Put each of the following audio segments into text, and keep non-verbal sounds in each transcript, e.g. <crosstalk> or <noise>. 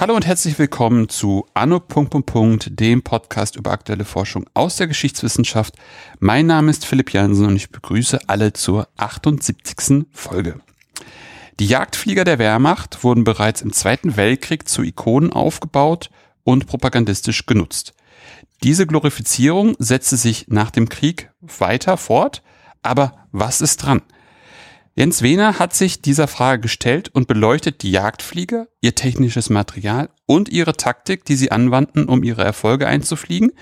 Hallo und herzlich willkommen zu Anno. dem Podcast über aktuelle Forschung aus der Geschichtswissenschaft. Mein Name ist Philipp Jansen und ich begrüße alle zur 78. Folge. Die Jagdflieger der Wehrmacht wurden bereits im Zweiten Weltkrieg zu Ikonen aufgebaut und propagandistisch genutzt. Diese Glorifizierung setzte sich nach dem Krieg weiter fort, aber was ist dran? Jens Wehner hat sich dieser Frage gestellt und beleuchtet die Jagdflieger, ihr technisches Material und ihre Taktik, die sie anwandten, um ihre Erfolge einzufliegen.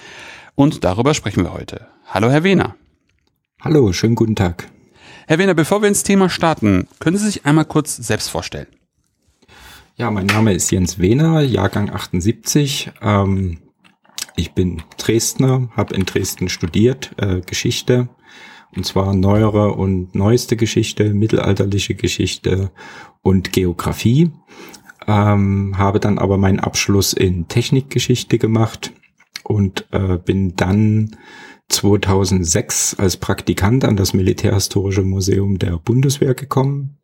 Und darüber sprechen wir heute. Hallo, Herr Wehner. Hallo, schönen guten Tag. Herr Wehner, bevor wir ins Thema starten, können Sie sich einmal kurz selbst vorstellen? Ja, mein Name ist Jens Wehner, Jahrgang 78. Ähm, ich bin Dresdner, habe in Dresden studiert, äh, Geschichte, und zwar neuere und neueste Geschichte, mittelalterliche Geschichte und Geografie. Ähm, habe dann aber meinen Abschluss in Technikgeschichte gemacht und äh, bin dann 2006 als Praktikant an das Militärhistorische Museum der Bundeswehr gekommen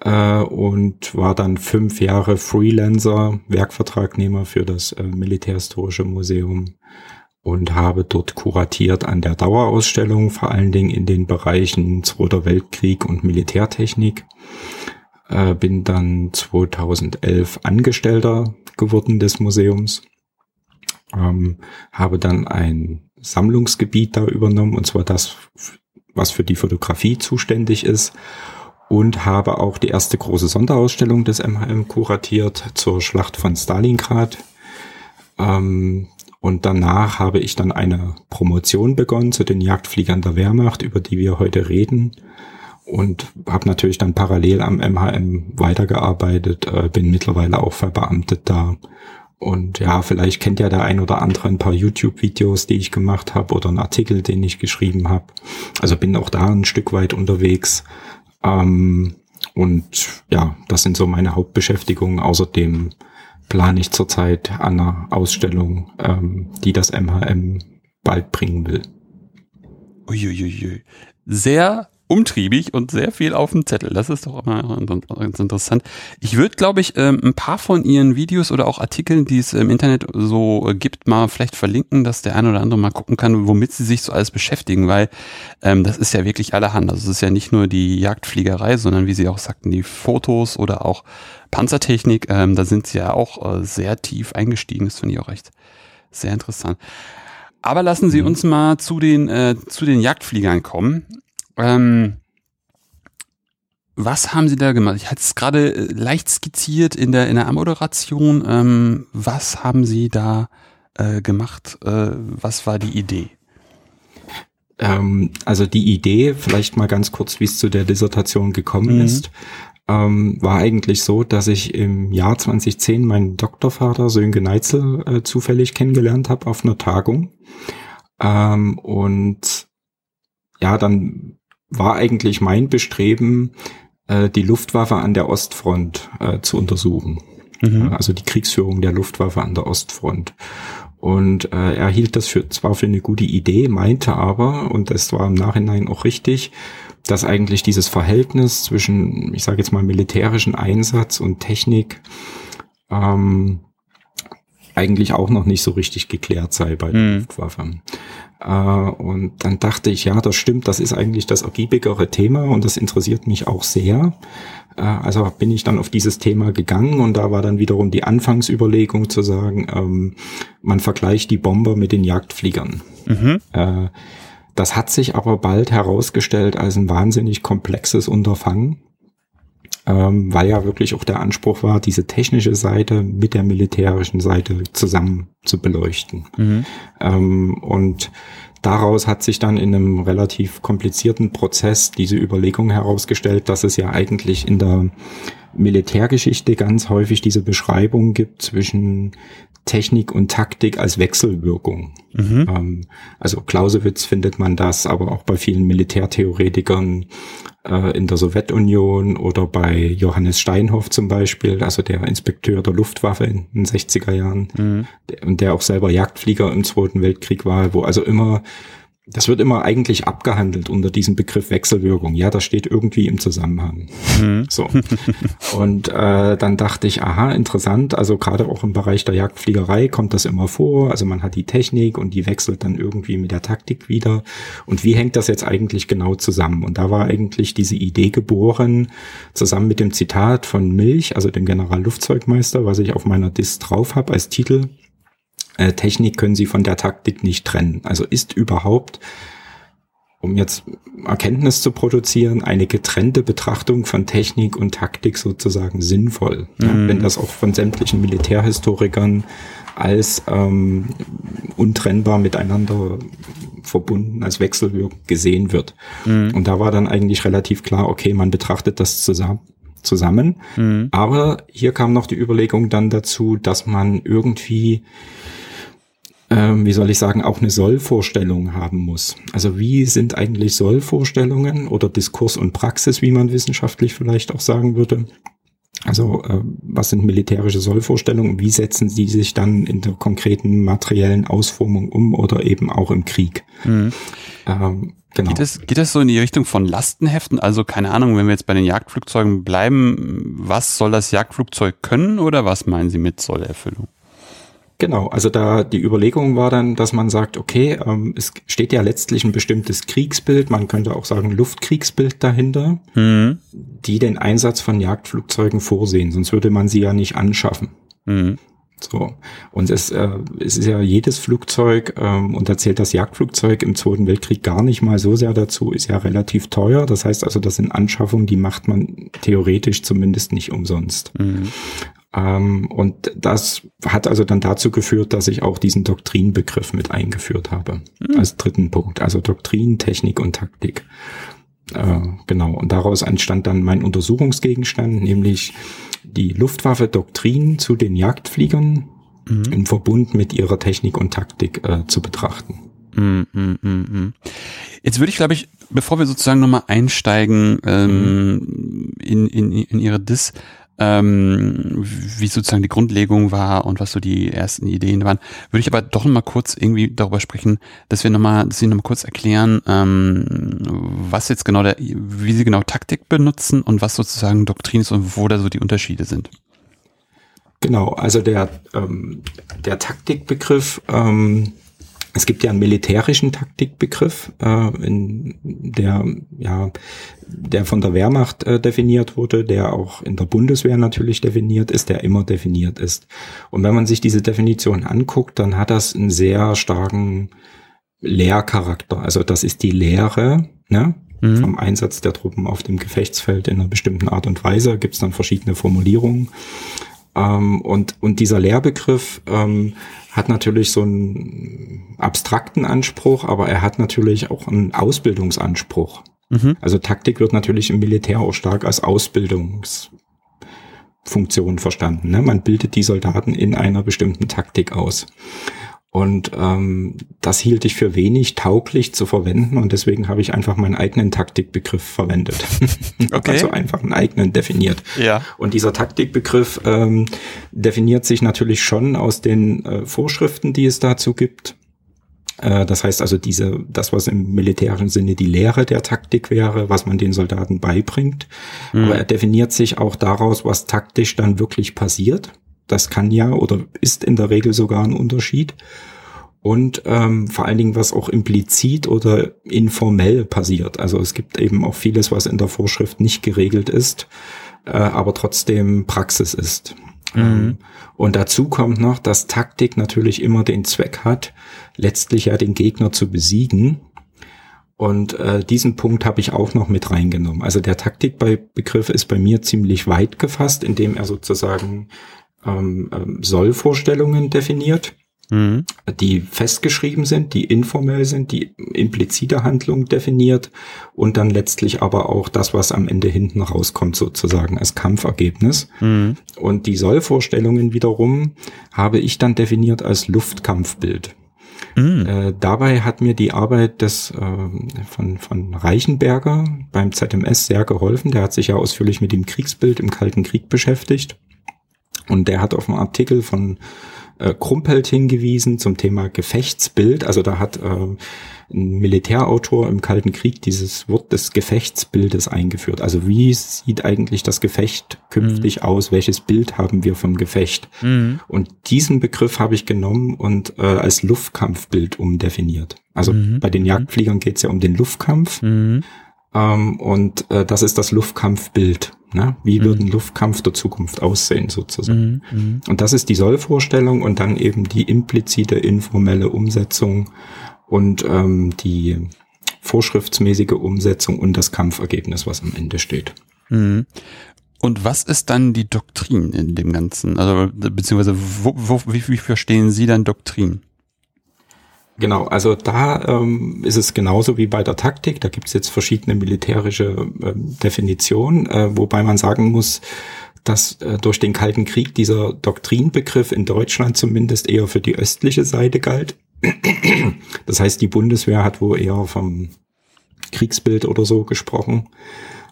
äh, und war dann fünf Jahre Freelancer, Werkvertragnehmer für das äh, Militärhistorische Museum und habe dort kuratiert an der Dauerausstellung, vor allen Dingen in den Bereichen Zweiter Weltkrieg und Militärtechnik. Äh, bin dann 2011 Angestellter geworden des Museums, ähm, habe dann ein Sammlungsgebiet da übernommen, und zwar das, was für die Fotografie zuständig ist und habe auch die erste große Sonderausstellung des MHM kuratiert zur Schlacht von Stalingrad. Ähm, und danach habe ich dann eine Promotion begonnen zu den Jagdfliegern der Wehrmacht, über die wir heute reden. Und habe natürlich dann parallel am MHM weitergearbeitet, äh, bin mittlerweile auch verbeamtet da. Und ja, vielleicht kennt ja der ein oder andere ein paar YouTube-Videos, die ich gemacht habe oder einen Artikel, den ich geschrieben habe. Also bin auch da ein Stück weit unterwegs. Ähm, und ja, das sind so meine Hauptbeschäftigungen. Außerdem plane ich zurzeit an einer Ausstellung, ähm, die das MHM bald bringen will. Uiuiui. Sehr umtriebig und sehr viel auf dem Zettel. Das ist doch immer ganz interessant. Ich würde, glaube ich, ähm, ein paar von Ihren Videos oder auch Artikeln, die es im Internet so äh, gibt, mal vielleicht verlinken, dass der eine oder andere mal gucken kann, womit Sie sich so alles beschäftigen, weil ähm, das ist ja wirklich allerhand. Also es ist ja nicht nur die Jagdfliegerei, sondern wie Sie auch sagten, die Fotos oder auch Panzertechnik. Ähm, da sind Sie ja auch äh, sehr tief eingestiegen. Das finde ich auch recht sehr interessant. Aber lassen Sie mhm. uns mal zu den, äh, zu den Jagdfliegern kommen. Ähm, was haben Sie da gemacht? Ich hatte es gerade äh, leicht skizziert in der, in der Moderation. Ähm, was haben Sie da äh, gemacht? Äh, was war die Idee? Ähm, also die Idee, vielleicht mal ganz kurz, wie es zu der Dissertation gekommen mhm. ist, ähm, war eigentlich so, dass ich im Jahr 2010 meinen Doktorvater Sönke Neitzel äh, zufällig kennengelernt habe auf einer Tagung. Ähm, und ja, dann war eigentlich mein Bestreben, äh, die Luftwaffe an der Ostfront äh, zu untersuchen. Mhm. Also die Kriegsführung der Luftwaffe an der Ostfront. Und äh, er hielt das für, zwar für eine gute Idee, meinte aber, und das war im Nachhinein auch richtig, dass eigentlich dieses Verhältnis zwischen, ich sage jetzt mal, militärischen Einsatz und Technik ähm, eigentlich auch noch nicht so richtig geklärt sei bei der mhm. Luftwaffe. Äh, und dann dachte ich, ja, das stimmt, das ist eigentlich das ergiebigere Thema und das interessiert mich auch sehr. Äh, also bin ich dann auf dieses Thema gegangen und da war dann wiederum die Anfangsüberlegung zu sagen, ähm, man vergleicht die Bomber mit den Jagdfliegern. Mhm. Äh, das hat sich aber bald herausgestellt als ein wahnsinnig komplexes Unterfangen ähm, weil ja wirklich auch der Anspruch war, diese technische Seite mit der militärischen Seite zusammen zu beleuchten. Mhm. Ähm, und daraus hat sich dann in einem relativ komplizierten Prozess diese Überlegung herausgestellt, dass es ja eigentlich in der Militärgeschichte ganz häufig diese Beschreibung gibt zwischen Technik und Taktik als Wechselwirkung. Mhm. Ähm, also Clausewitz findet man das, aber auch bei vielen Militärtheoretikern äh, in der Sowjetunion oder bei Johannes Steinhoff zum Beispiel, also der Inspekteur der Luftwaffe in den 60er Jahren, mhm. der, und der auch selber Jagdflieger im Zweiten Weltkrieg war, wo also immer das wird immer eigentlich abgehandelt unter diesem Begriff Wechselwirkung. Ja, das steht irgendwie im Zusammenhang. Mhm. So. Und äh, dann dachte ich, aha, interessant. Also gerade auch im Bereich der Jagdfliegerei kommt das immer vor. Also man hat die Technik und die wechselt dann irgendwie mit der Taktik wieder. Und wie hängt das jetzt eigentlich genau zusammen? Und da war eigentlich diese Idee geboren, zusammen mit dem Zitat von Milch, also dem Generalluftzeugmeister, was ich auf meiner Dis drauf habe als Titel äh, Technik können sie von der Taktik nicht trennen. Also ist überhaupt, um jetzt Erkenntnis zu produzieren, eine getrennte Betrachtung von Technik und Taktik sozusagen sinnvoll. Mhm. Ja, wenn das auch von sämtlichen Militärhistorikern als ähm, untrennbar miteinander verbunden, als Wechselwirkung gesehen wird. Mhm. Und da war dann eigentlich relativ klar, okay, man betrachtet das zusammen zusammen. Mhm. Aber hier kam noch die Überlegung dann dazu, dass man irgendwie ähm, wie soll ich sagen, auch eine Sollvorstellung haben muss. Also wie sind eigentlich Sollvorstellungen oder Diskurs und Praxis, wie man wissenschaftlich vielleicht auch sagen würde? Also äh, was sind militärische Sollvorstellungen? Wie setzen sie sich dann in der konkreten materiellen Ausformung um oder eben auch im Krieg? Mhm. Ähm, genau. Geht es, geht es so in die Richtung von Lastenheften? Also keine Ahnung, wenn wir jetzt bei den Jagdflugzeugen bleiben, was soll das Jagdflugzeug können oder was meinen Sie mit Sollerfüllung? Genau, also da die Überlegung war dann, dass man sagt, okay, ähm, es steht ja letztlich ein bestimmtes Kriegsbild, man könnte auch sagen Luftkriegsbild dahinter, mhm. die den Einsatz von Jagdflugzeugen vorsehen, sonst würde man sie ja nicht anschaffen. Mhm. So. Und es, äh, es ist ja jedes Flugzeug, ähm, und da zählt das Jagdflugzeug im Zweiten Weltkrieg gar nicht mal so sehr dazu, ist ja relativ teuer. Das heißt also, das sind Anschaffungen, die macht man theoretisch zumindest nicht umsonst. Mhm. Ähm, und das hat also dann dazu geführt, dass ich auch diesen Doktrinbegriff mit eingeführt habe. Mhm. Als dritten Punkt. Also Doktrin, Technik und Taktik. Äh, genau. Und daraus entstand dann mein Untersuchungsgegenstand, nämlich die Luftwaffe-Doktrin zu den Jagdfliegern mhm. im Verbund mit ihrer Technik und Taktik äh, zu betrachten. Mm, mm, mm, Jetzt würde ich, glaube ich, bevor wir sozusagen nochmal einsteigen ähm, mhm. in, in, in Ihre Dis, ähm, wie sozusagen die Grundlegung war und was so die ersten Ideen waren, würde ich aber doch noch mal kurz irgendwie darüber sprechen, dass wir noch mal, dass Sie noch mal kurz erklären, ähm, was jetzt genau der, wie Sie genau Taktik benutzen und was sozusagen Doktrin ist und wo da so die Unterschiede sind. Genau, also der ähm, der Taktikbegriff ähm, es gibt ja einen militärischen Taktikbegriff, äh, in der ja der von der Wehrmacht äh, definiert wurde, der auch in der Bundeswehr natürlich definiert ist, der immer definiert ist. Und wenn man sich diese Definition anguckt, dann hat das einen sehr starken Lehrcharakter. Also das ist die Lehre ne, mhm. vom Einsatz der Truppen auf dem Gefechtsfeld in einer bestimmten Art und Weise. Gibt es dann verschiedene Formulierungen. Ähm, und, und dieser Lehrbegriff ähm, hat natürlich so einen abstrakten Anspruch, aber er hat natürlich auch einen Ausbildungsanspruch. Mhm. Also Taktik wird natürlich im Militär auch stark als Ausbildungsfunktion verstanden. Ne? Man bildet die Soldaten in einer bestimmten Taktik aus. Und ähm, das hielt ich für wenig tauglich zu verwenden und deswegen habe ich einfach meinen eigenen Taktikbegriff verwendet. <laughs> Okay. also einfach einen eigenen definiert. Ja. Und dieser Taktikbegriff ähm, definiert sich natürlich schon aus den äh, Vorschriften, die es dazu gibt. Äh, das heißt also diese, das, was im militärischen Sinne die Lehre der Taktik wäre, was man den Soldaten beibringt. Mhm. Aber er definiert sich auch daraus, was taktisch dann wirklich passiert. Das kann ja oder ist in der Regel sogar ein Unterschied. Und ähm, vor allen Dingen, was auch implizit oder informell passiert. Also es gibt eben auch vieles, was in der Vorschrift nicht geregelt ist, äh, aber trotzdem Praxis ist. Mhm. Ähm, und dazu kommt noch, dass Taktik natürlich immer den Zweck hat, letztlich ja den Gegner zu besiegen. Und äh, diesen Punkt habe ich auch noch mit reingenommen. Also der Taktikbegriff ist bei mir ziemlich weit gefasst, indem er sozusagen ähm, ähm, Sollvorstellungen definiert, mhm. die festgeschrieben sind, die informell sind, die implizite Handlung definiert und dann letztlich aber auch das, was am Ende hinten rauskommt, sozusagen als Kampfergebnis. Mhm. Und die Sollvorstellungen wiederum habe ich dann definiert als Luftkampfbild. Mhm. Äh, dabei hat mir die Arbeit des äh, von, von Reichenberger beim ZMS sehr geholfen. Der hat sich ja ausführlich mit dem Kriegsbild im Kalten Krieg beschäftigt. Und der hat auf einen Artikel von äh, Krumpelt hingewiesen zum Thema Gefechtsbild. Also da hat äh, ein Militärautor im Kalten Krieg dieses Wort des Gefechtsbildes eingeführt. Also wie sieht eigentlich das Gefecht künftig mhm. aus? Welches Bild haben wir vom Gefecht? Mhm. Und diesen Begriff habe ich genommen und äh, als Luftkampfbild umdefiniert. Also mhm. bei den Jagdfliegern geht es ja um den Luftkampf. Ähm, und äh, das ist das Luftkampfbild. Ne? Wie mhm. wird ein Luftkampf der Zukunft aussehen sozusagen? Mhm. mhm. Und das ist die Sollvorstellung und dann eben die implizite informelle Umsetzung und ähm, die vorschriftsmäßige Umsetzung und das Kampfergebnis, was am Ende steht. Mhm. Und was ist dann die Doktrin in dem Ganzen? Also beziehungsweise wo, wo, wie, wie verstehen Sie dann Doktrin? Genau, also da ähm, ist es genauso wie bei der Taktik. Da gibt es jetzt verschiedene militärische äh, Definitionen, äh, wobei man sagen muss, dass äh, durch den Kalten Krieg dieser Doktrinbegriff in Deutschland zumindest eher für die östliche Seite galt. Das heißt, die Bundeswehr hat wohl eher vom Kriegsbild oder so gesprochen.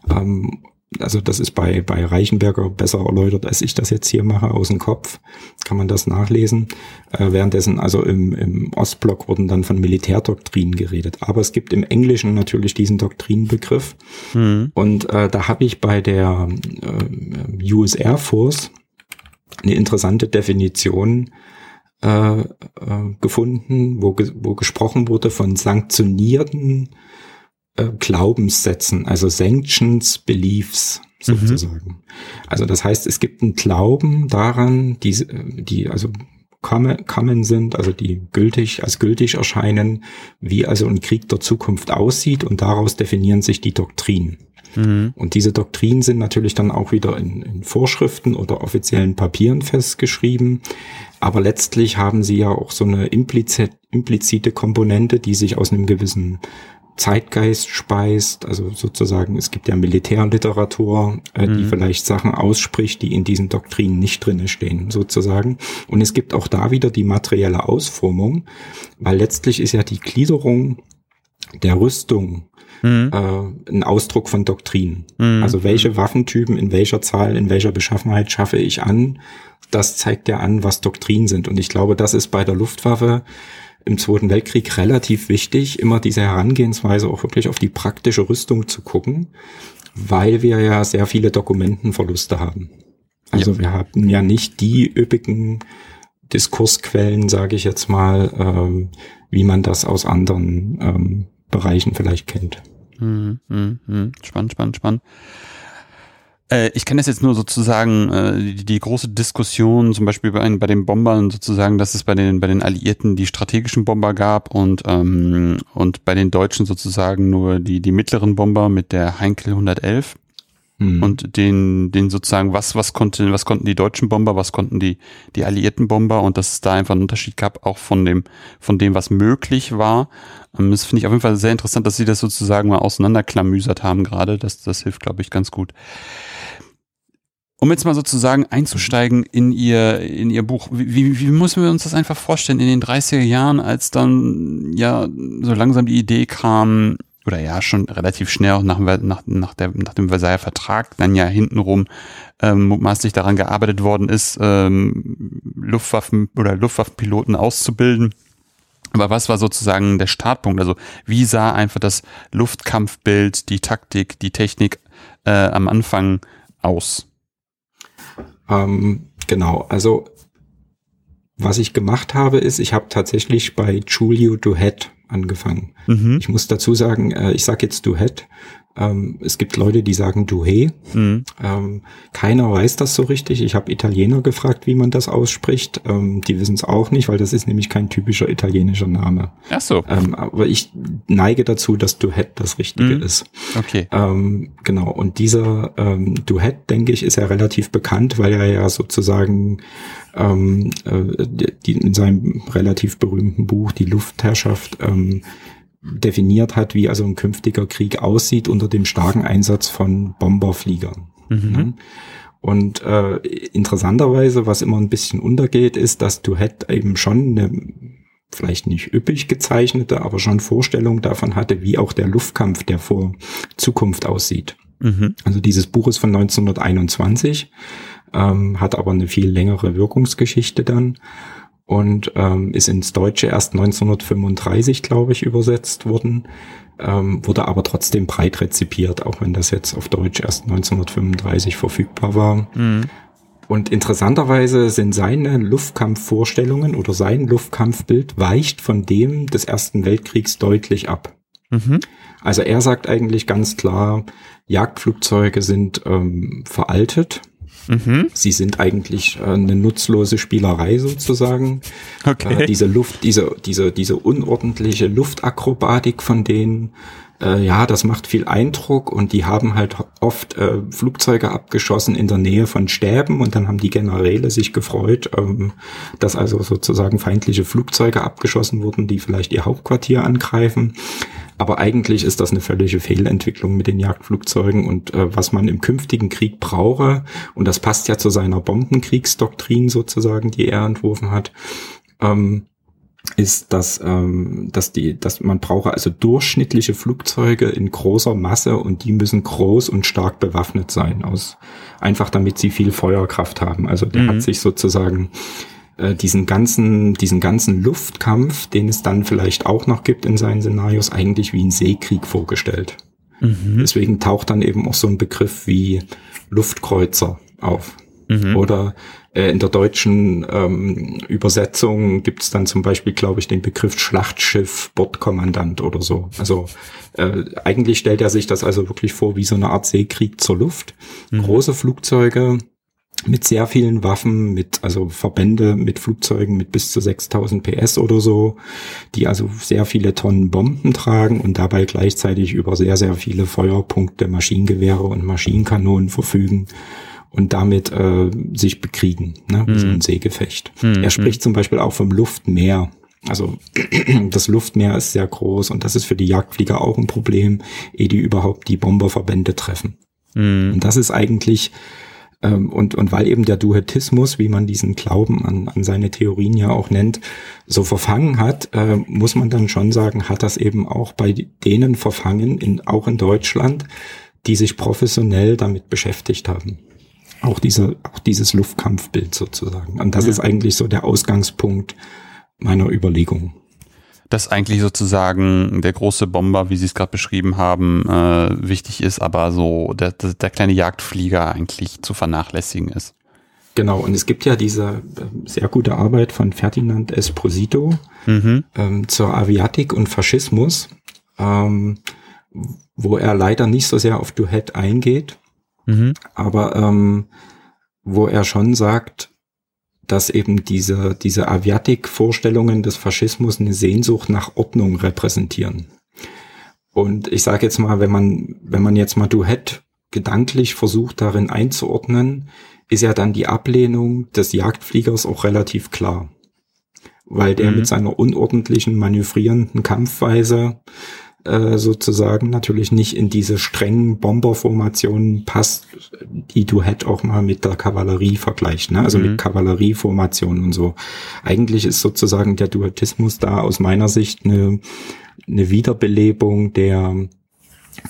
Ähm, also das ist bei, bei Reichenberger besser erläutert, als ich das jetzt hier mache, aus dem Kopf. Kann man das nachlesen. Äh, währenddessen, also im, im Ostblock wurden dann von Militärdoktrinen geredet. Aber es gibt im Englischen natürlich diesen Doktrinenbegriff. Mhm. Und äh, da habe ich bei der äh, US Air Force eine interessante Definition äh, äh, gefunden, wo, ge wo gesprochen wurde von sanktionierten äh, Glaubenssätzen, also Sanctions, Beliefs sozusagen. Mhm. Also das heißt, es gibt einen Glauben daran, die, die also common sind, also die gültig als gültig erscheinen, wie also ein Krieg der Zukunft aussieht und daraus definieren sich die Doktrinen. Mhm. Und diese Doktrinen sind natürlich dann auch wieder in, in, Vorschriften oder offiziellen Papieren festgeschrieben. Aber letztlich haben sie ja auch so eine implizit, implizite Komponente, die sich aus einem gewissen Zeitgeist speist, also sozusagen, es gibt ja Militärliteratur, äh, mhm. die vielleicht Sachen ausspricht, die in diesen Doktrinen nicht drinne stehen, sozusagen. Und es gibt auch da wieder die materielle Ausformung, weil letztlich ist ja die Gliederung der Rüstung mhm. äh, ein Ausdruck von Doktrinen. Mhm. Also welche Waffentypen in welcher Zahl, in welcher Beschaffenheit schaffe ich an, das zeigt ja an, was Doktrinen sind. Und ich glaube, das ist bei der Luftwaffe im Zweiten Weltkrieg relativ wichtig, immer diese Herangehensweise auch wirklich auf die praktische Rüstung zu gucken, weil wir ja sehr viele Dokumentenverluste haben. Also ja. wir haben ja nicht die üppigen Diskursquellen, sage ich jetzt mal, ähm, wie man das aus anderen ähm, Bereichen vielleicht kennt. Hm, hm, hm. Spannend, spannend, spannend. Äh, ich kenne das jetzt nur sozusagen, äh, die, die, große Diskussion zum Beispiel bei, bei den Bombern sozusagen, dass es bei den, bei den Alliierten die strategischen Bomber gab und, ähm, und bei den Deutschen sozusagen nur die, die mittleren Bomber mit der Heinkel 111 mhm. und den, den sozusagen, was, was konnte, was konnten die deutschen Bomber, was konnten die, die alliierten Bomber und dass es da einfach einen Unterschied gab, auch von dem, von dem, was möglich war. Ähm, das finde ich auf jeden Fall sehr interessant, dass sie das sozusagen mal auseinanderklamüsert haben gerade. Das, das hilft, glaube ich, ganz gut. Um jetzt mal sozusagen einzusteigen in ihr, in ihr Buch, wie, wie, wie müssen wir uns das einfach vorstellen in den 30er Jahren, als dann ja so langsam die Idee kam, oder ja schon relativ schnell auch nach, nach, nach, der, nach dem Versailler Vertrag dann ja hintenrum ähm, mutmaßlich daran gearbeitet worden ist, ähm, Luftwaffen oder Luftwaffenpiloten auszubilden. Aber was war sozusagen der Startpunkt? Also wie sah einfach das Luftkampfbild, die Taktik, die Technik äh, am Anfang aus? Ähm, genau, also was ich gemacht habe, ist, ich habe tatsächlich bei Julio Duhet angefangen. Mhm. Ich muss dazu sagen, äh, ich sage jetzt Duhet, ähm, es gibt Leute, die sagen Duhe. Mhm. Ähm, keiner weiß das so richtig. Ich habe Italiener gefragt, wie man das ausspricht. Ähm, die wissen es auch nicht, weil das ist nämlich kein typischer italienischer Name. Ach so. Ähm, aber ich neige dazu, dass Duhet das Richtige mhm. ist. Okay. Ähm, genau. Und dieser ähm, Duhet, denke ich, ist ja relativ bekannt, weil er ja sozusagen ähm, äh, die, in seinem relativ berühmten Buch Die Luftherrschaft ähm, definiert hat, wie also ein künftiger Krieg aussieht unter dem starken Einsatz von Bomberfliegern. Mhm. Und äh, interessanterweise, was immer ein bisschen untergeht, ist, dass Duhet eben schon eine vielleicht nicht üppig gezeichnete, aber schon Vorstellung davon hatte, wie auch der Luftkampf der vor Zukunft aussieht. Mhm. Also dieses Buch ist von 1921, ähm, hat aber eine viel längere Wirkungsgeschichte dann und ähm, ist ins Deutsche erst 1935, glaube ich, übersetzt worden, ähm, wurde aber trotzdem breit rezipiert, auch wenn das jetzt auf Deutsch erst 1935 verfügbar war. Mhm. Und interessanterweise sind seine Luftkampfvorstellungen oder sein Luftkampfbild weicht von dem des Ersten Weltkriegs deutlich ab. Mhm. Also er sagt eigentlich ganz klar, Jagdflugzeuge sind ähm, veraltet. Mhm. Sie sind eigentlich äh, eine nutzlose Spielerei sozusagen. Okay. Äh, diese Luft, diese, diese, diese unordentliche Luftakrobatik von denen, äh, ja, das macht viel Eindruck und die haben halt oft äh, Flugzeuge abgeschossen in der Nähe von Stäben und dann haben die Generäle sich gefreut, ähm, dass also sozusagen feindliche Flugzeuge abgeschossen wurden, die vielleicht ihr Hauptquartier angreifen. Aber eigentlich ist das eine völlige Fehlentwicklung mit den Jagdflugzeugen und äh, was man im künftigen Krieg brauche, und das passt ja zu seiner Bombenkriegsdoktrin sozusagen, die er entworfen hat, ähm, ist, dass, ähm, dass die, dass man brauche also durchschnittliche Flugzeuge in großer Masse und die müssen groß und stark bewaffnet sein, aus einfach damit sie viel Feuerkraft haben. Also der mhm. hat sich sozusagen äh, diesen ganzen, diesen ganzen Luftkampf, den es dann vielleicht auch noch gibt in seinen Szenarios, eigentlich wie ein Seekrieg vorgestellt. Mhm. Deswegen taucht dann eben auch so ein Begriff wie Luftkreuzer auf. Mhm. Oder äh, in der deutschen ähm, Übersetzung gibt es dann zum Beispiel, glaube ich, den Begriff Schlachtschiff, Bordkommandant oder so. Also äh, eigentlich stellt er sich das also wirklich vor wie so eine Art Seekrieg zur Luft. Mhm. Große Flugzeuge mit sehr vielen Waffen, mit also Verbände mit Flugzeugen mit bis zu 6000 PS oder so, die also sehr viele Tonnen Bomben tragen und dabei gleichzeitig über sehr, sehr viele Feuerpunkte, Maschinengewehre und Maschinenkanonen verfügen und damit äh, sich bekriegen, ne? wie so ein hm. Seegefecht. Mhm. Er spricht hm. zum Beispiel auch vom Luftmeer. Also <clears throat> das Luftmeer ist sehr groß und das ist für die Jagdflieger auch ein Problem, ehe die überhaupt die Bomberverbände treffen. Mhm. Und das ist eigentlich ähm, und, und weil eben der Duetismus, wie man diesen Glauben an, an seine Theorien ja auch nennt, so verfangen hat, äh, muss man dann schon sagen, hat das eben auch bei denen verfangen, in, auch in Deutschland, die sich professionell damit beschäftigt haben. Auch, diese, auch dieses Luftkampfbild sozusagen. Und das ja. ist eigentlich so der Ausgangspunkt meiner Überlegung. Dass eigentlich sozusagen der große Bomber, wie Sie es gerade beschrieben haben, äh, wichtig ist, aber so der, der kleine Jagdflieger eigentlich zu vernachlässigen ist. Genau, und es gibt ja diese äh, sehr gute Arbeit von Ferdinand Esposito mhm. ähm, zur Aviatik und Faschismus, ähm, wo er leider nicht so sehr auf Duhet eingeht, Mhm. Aber ähm, wo er schon sagt, dass eben diese, diese Aviatik-Vorstellungen des Faschismus eine Sehnsucht nach Ordnung repräsentieren. Und ich sage jetzt mal, wenn man, wenn man jetzt mal Duett gedanklich versucht, darin einzuordnen, ist ja dann die Ablehnung des Jagdfliegers auch relativ klar. Weil der mhm. mit seiner unordentlichen, manövrierenden Kampfweise äh, sozusagen natürlich nicht in diese strengen Bomberformationen passt, die du hätt auch mal mit der Kavallerie vergleicht, ne? also mhm. mit Kavallerieformationen und so. Eigentlich ist sozusagen der Duatismus da aus meiner Sicht eine, eine Wiederbelebung der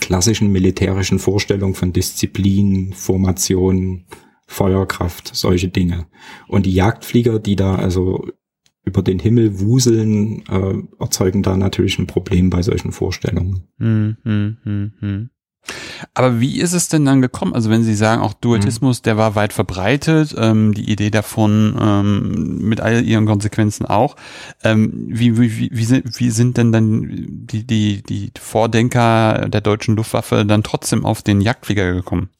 klassischen militärischen Vorstellung von Disziplin, Formation, Feuerkraft, solche Dinge. Und die Jagdflieger, die da also über den Himmel wuseln, äh, erzeugen da natürlich ein Problem bei solchen Vorstellungen. Hm, hm, hm, hm. Aber wie ist es denn dann gekommen? Also wenn Sie sagen, auch Dualismus, hm. der war weit verbreitet, ähm, die Idee davon ähm, mit all ihren Konsequenzen auch. Ähm, wie, wie, wie, sind, wie sind denn dann die, die, die Vordenker der deutschen Luftwaffe dann trotzdem auf den Jagdflieger gekommen?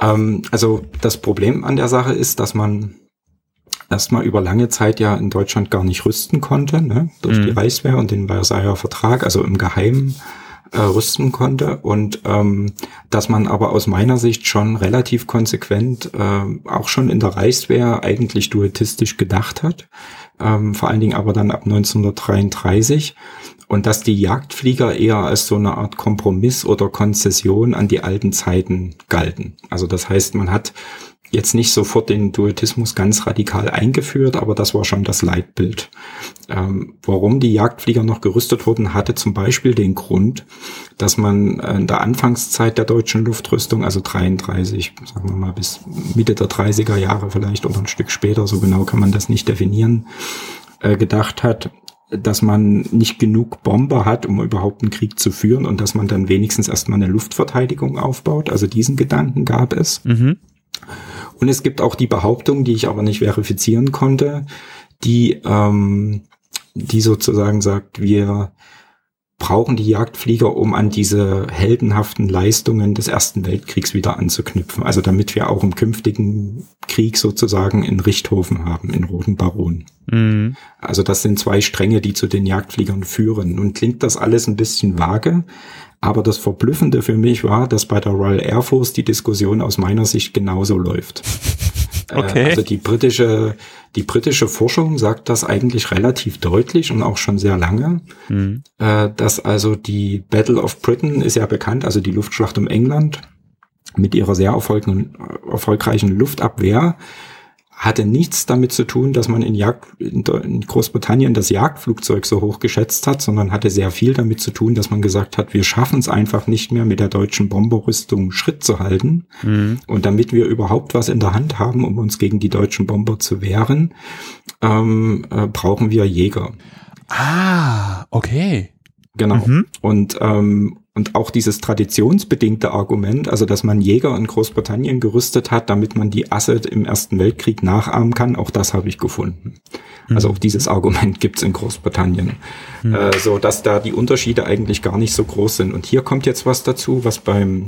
Ähm, also das Problem an der Sache ist, dass man erstmal über lange Zeit ja in Deutschland gar nicht rüsten konnte, ne? durch mhm. die Reichswehr und den Versailler Vertrag, also im Geheimen äh, rüsten konnte und ähm, dass man aber aus meiner Sicht schon relativ konsequent äh, auch schon in der Reichswehr eigentlich duetistisch gedacht hat, ähm, vor allen Dingen aber dann ab 1933 und dass die Jagdflieger eher als so eine Art Kompromiss oder Konzession an die alten Zeiten galten. Also das heißt, man hat jetzt nicht sofort den Duetismus ganz radikal eingeführt, aber das war schon das Leitbild. Ähm, warum die Jagdflieger noch gerüstet wurden, hatte zum Beispiel den Grund, dass man in der Anfangszeit der deutschen Luftrüstung, also 33, sagen wir mal bis Mitte der 30er Jahre vielleicht oder ein Stück später, so genau kann man das nicht definieren, äh, gedacht hat, dass man nicht genug Bomber hat, um überhaupt einen Krieg zu führen und dass man dann wenigstens erstmal eine Luftverteidigung aufbaut. Also diesen Gedanken gab es. Mhm. Und es gibt auch die Behauptung, die ich aber nicht verifizieren konnte, die, ähm, die sozusagen sagt, wir brauchen die Jagdflieger, um an diese heldenhaften Leistungen des Ersten Weltkriegs wieder anzuknüpfen. Also damit wir auch im künftigen Krieg sozusagen in Richthofen haben, in Roten Baron. Mhm. Also das sind zwei Stränge, die zu den Jagdfliegern führen. Nun klingt das alles ein bisschen vage, aber das Verblüffende für mich war, dass bei der Royal Air Force die Diskussion aus meiner Sicht genauso läuft. <laughs> Äh, okay. Also die britische, die britische Forschung sagt das eigentlich relativ deutlich und auch schon sehr lange, mhm. dass also die Battle of Britain ist ja bekannt, also die Luftschlacht um England mit ihrer sehr erfolgreichen Luftabwehr hatte nichts damit zu tun, dass man in, Jagd, in Großbritannien das Jagdflugzeug so hoch geschätzt hat, sondern hatte sehr viel damit zu tun, dass man gesagt hat, wir schaffen es einfach nicht mehr mit der deutschen Bomberrüstung Schritt zu halten. Mhm. Und damit wir überhaupt was in der Hand haben, um uns gegen die deutschen Bomber zu wehren, ähm, äh, brauchen wir Jäger. Ah, okay. Genau. Mhm. Und, ähm, und auch dieses traditionsbedingte Argument, also dass man Jäger in Großbritannien gerüstet hat, damit man die Asse im Ersten Weltkrieg nachahmen kann, auch das habe ich gefunden. Mhm. Also auch dieses Argument gibt's in Großbritannien. Mhm. Äh, so dass da die Unterschiede eigentlich gar nicht so groß sind. Und hier kommt jetzt was dazu, was beim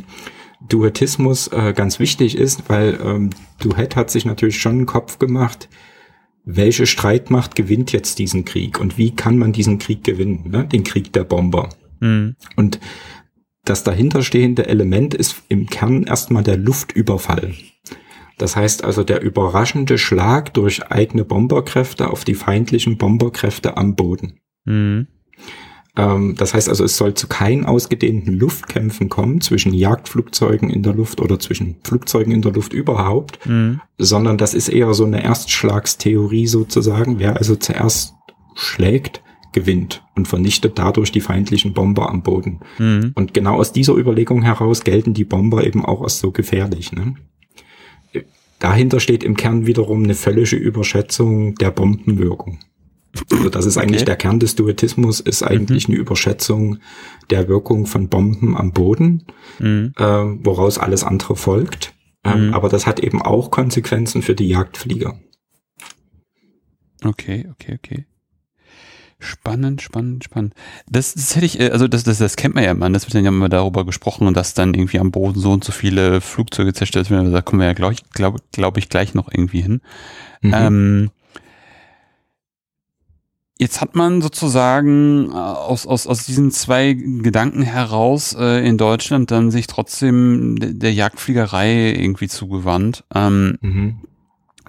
Duetismus äh, ganz wichtig ist, weil ähm, Duet hat sich natürlich schon einen Kopf gemacht, welche Streitmacht gewinnt jetzt diesen Krieg und wie kann man diesen Krieg gewinnen, ne? den Krieg der Bomber. Mhm. Und das dahinterstehende Element ist im Kern erstmal der Luftüberfall. Das heißt also der überraschende Schlag durch eigene Bomberkräfte auf die feindlichen Bomberkräfte am Boden. Mhm. Ähm, das heißt also, es soll zu keinen ausgedehnten Luftkämpfen kommen zwischen Jagdflugzeugen in der Luft oder zwischen Flugzeugen in der Luft überhaupt, mhm. sondern das ist eher so eine Erstschlagstheorie sozusagen. Wer also zuerst schlägt, gewinnt und vernichtet dadurch die feindlichen Bomber am Boden. Mhm. Und genau aus dieser Überlegung heraus gelten die Bomber eben auch als so gefährlich. Ne? Dahinter steht im Kern wiederum eine völlige Überschätzung der Bombenwirkung. Also das ist eigentlich okay. der Kern des Duetismus, ist eigentlich mhm. eine Überschätzung der Wirkung von Bomben am Boden, mhm. äh, woraus alles andere folgt. Ähm, mhm. Aber das hat eben auch Konsequenzen für die Jagdflieger. Okay, okay, okay. Spannend, spannend, spannend. Das, das hätte ich, äh, also das, das, das kennt man ja immer. Das wird dann ja immer darüber gesprochen und dass dann irgendwie am Boden so und so viele Flugzeuge zerstört werden. Da kommen wir ja, glaube ich, glaube glaub ich, gleich noch irgendwie hin. Mhm. Ähm, Jetzt hat man sozusagen äh, aus, aus, aus diesen zwei Gedanken heraus äh, in Deutschland dann sich trotzdem der Jagdfliegerei irgendwie zugewandt. Ähm, mhm.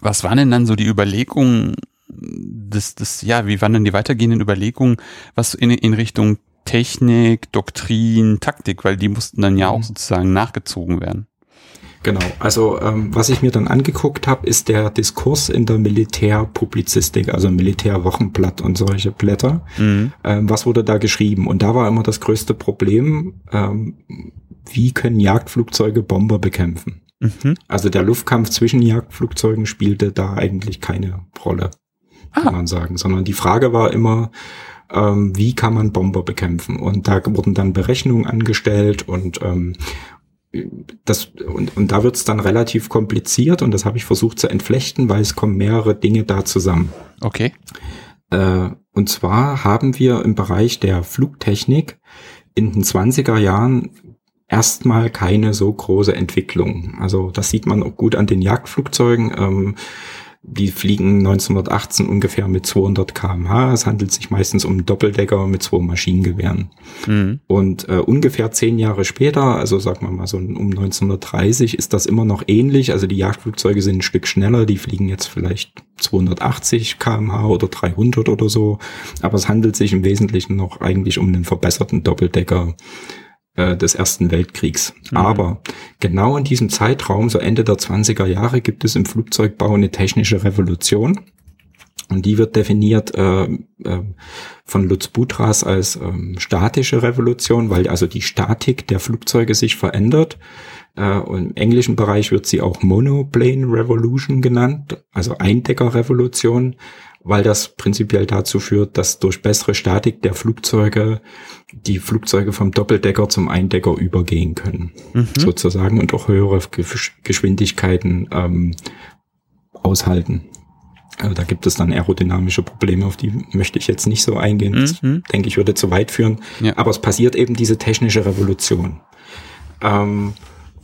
Was waren denn dann so die Überlegungen des, des, ja, wie waren denn die weitergehenden Überlegungen, was in, in Richtung Technik, Doktrin, Taktik, weil die mussten dann ja auch mhm. sozusagen nachgezogen werden. Genau, also ähm, was ich mir dann angeguckt habe, ist der Diskurs in der Militärpublizistik, also Militärwochenblatt und solche Blätter. Mhm. Ähm, was wurde da geschrieben? Und da war immer das größte Problem, ähm, wie können Jagdflugzeuge Bomber bekämpfen? Mhm. Also der Luftkampf zwischen Jagdflugzeugen spielte da eigentlich keine Rolle, ah. kann man sagen, sondern die Frage war immer, ähm, wie kann man Bomber bekämpfen? Und da wurden dann Berechnungen angestellt und ähm, das, und, und da wird es dann relativ kompliziert und das habe ich versucht zu entflechten, weil es kommen mehrere Dinge da zusammen. Okay. Äh, und zwar haben wir im Bereich der Flugtechnik in den 20er Jahren erstmal keine so große Entwicklung. Also das sieht man auch gut an den Jagdflugzeugen. Ähm, die fliegen 1918 ungefähr mit 200 kmh. Es handelt sich meistens um Doppeldecker mit zwei Maschinengewehren. Mhm. Und äh, ungefähr zehn Jahre später, also sagen wir mal so um 1930, ist das immer noch ähnlich. Also die Jagdflugzeuge sind ein Stück schneller. Die fliegen jetzt vielleicht 280 kmh oder 300 oder so. Aber es handelt sich im Wesentlichen noch eigentlich um einen verbesserten Doppeldecker äh, des Ersten Weltkriegs. Mhm. Aber genau in diesem Zeitraum, so Ende der 20er Jahre, gibt es im Flugzeugbau eine technische Revolution. Und die wird definiert äh, äh, von Lutz Budras als ähm, statische Revolution, weil also die Statik der Flugzeuge sich verändert. Äh, und Im englischen Bereich wird sie auch Monoplane Revolution genannt, also Eindecker-Revolution, weil das prinzipiell dazu führt, dass durch bessere Statik der Flugzeuge die Flugzeuge vom Doppeldecker zum Eindecker übergehen können, mhm. sozusagen, und auch höhere Geschwindigkeiten ähm, aushalten. Also da gibt es dann aerodynamische Probleme, auf die möchte ich jetzt nicht so eingehen. Das, mhm. denke ich, würde zu weit führen. Ja. Aber es passiert eben diese technische Revolution. Ähm,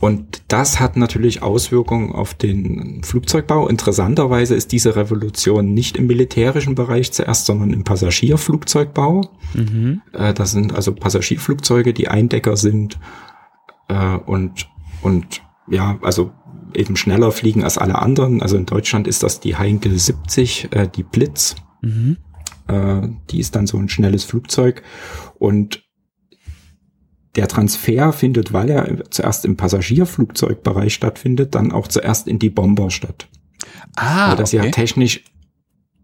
und das hat natürlich Auswirkungen auf den Flugzeugbau. Interessanterweise ist diese Revolution nicht im militärischen Bereich zuerst, sondern im Passagierflugzeugbau. Mhm. Äh, das sind also Passagierflugzeuge, die Eindecker sind äh, und, und ja, also eben schneller fliegen als alle anderen. Also in Deutschland ist das die Heinkel 70, äh, die Blitz. Mhm. die ist dann so ein schnelles Flugzeug. Und der Transfer findet, weil er zuerst im Passagierflugzeugbereich stattfindet, dann auch zuerst in die Bomber statt. Ah, weil das okay. ja technisch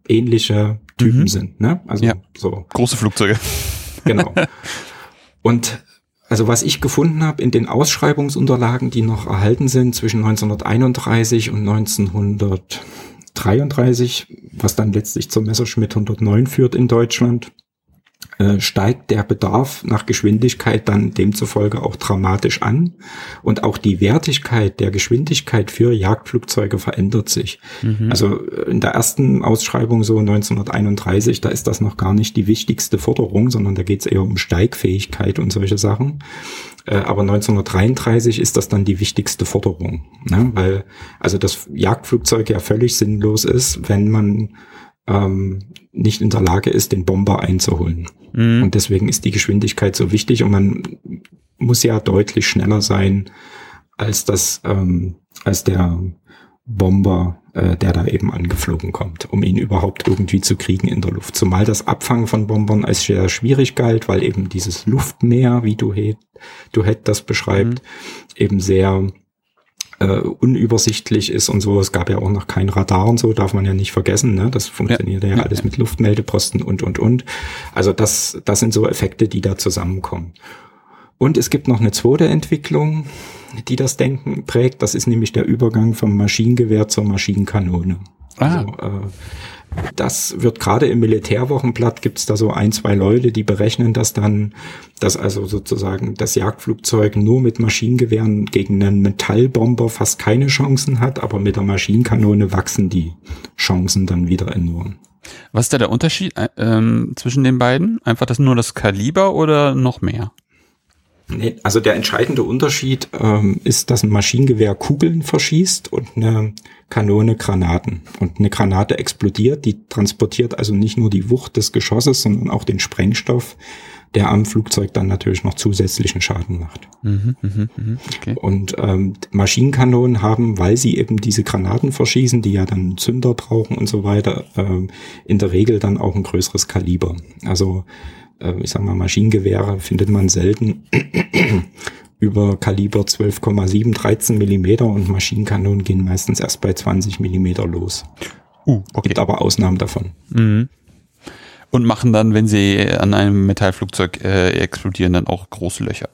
ähnliche Typen mhm. sind, ne? Also ja. so große Flugzeuge. Genau. Und also was ich gefunden habe in den Ausschreibungsunterlagen, die noch erhalten sind zwischen 1931 und 1933, was dann letztlich zur Messerschmitt 109 führt in Deutschland, äh, steigt der Bedarf nach Geschwindigkeit dann demzufolge auch dramatisch an und auch die Wertigkeit der Geschwindigkeit für Jagdflugzeuge verändert sich. Mhm. Also äh, in der ersten Ausschreibung so 1931, da ist das noch gar nicht die wichtigste Forderung, sondern da geht es eher um Steigfähigkeit und solche Sachen. Äh, aber 1933 ist das dann die wichtigste Forderung, ne? weil also das Jagdflugzeug ja völlig sinnlos ist, wenn man ähm, nicht in der Lage ist, den Bomber einzuholen. Mhm. Und deswegen ist die Geschwindigkeit so wichtig und man muss ja deutlich schneller sein als das, ähm, als der Bomber, äh, der da eben angeflogen kommt, um ihn überhaupt irgendwie zu kriegen in der Luft. Zumal das Abfangen von Bombern als sehr schwierig galt, weil eben dieses Luftmeer, wie du, du das beschreibt, mhm. eben sehr äh, unübersichtlich ist und so. Es gab ja auch noch kein Radar und so, darf man ja nicht vergessen. Ne? Das funktioniert ja, ja alles mit Luftmeldeposten und, und, und. Also das, das sind so Effekte, die da zusammenkommen. Und es gibt noch eine zweite Entwicklung, die das Denken prägt. Das ist nämlich der Übergang vom Maschinengewehr zur Maschinenkanone. Ah. Also, äh, das wird gerade im Militärwochenblatt gibt es da so ein, zwei Leute, die berechnen das dann, dass also sozusagen das Jagdflugzeug nur mit Maschinengewehren gegen einen Metallbomber fast keine Chancen hat, aber mit der Maschinenkanone wachsen die Chancen dann wieder enorm. Was ist da der Unterschied äh, ähm, zwischen den beiden? Einfach das nur das Kaliber oder noch mehr? Nee, also der entscheidende Unterschied ähm, ist, dass ein Maschinengewehr Kugeln verschießt und eine Kanone Granaten. Und eine Granate explodiert, die transportiert also nicht nur die Wucht des Geschosses, sondern auch den Sprengstoff, der am Flugzeug dann natürlich noch zusätzlichen Schaden macht. Mhm, mh, mh, okay. Und ähm, Maschinenkanonen haben, weil sie eben diese Granaten verschießen, die ja dann Zünder brauchen und so weiter, ähm, in der Regel dann auch ein größeres Kaliber. Also äh, ich sag mal, Maschinengewehre findet man selten über Kaliber 12,7, 13 Millimeter und Maschinenkanonen gehen meistens erst bei 20 Millimeter los. Uh, okay. Gibt aber Ausnahmen davon. Mhm. Und machen dann, wenn sie an einem Metallflugzeug äh, explodieren, dann auch große Löcher.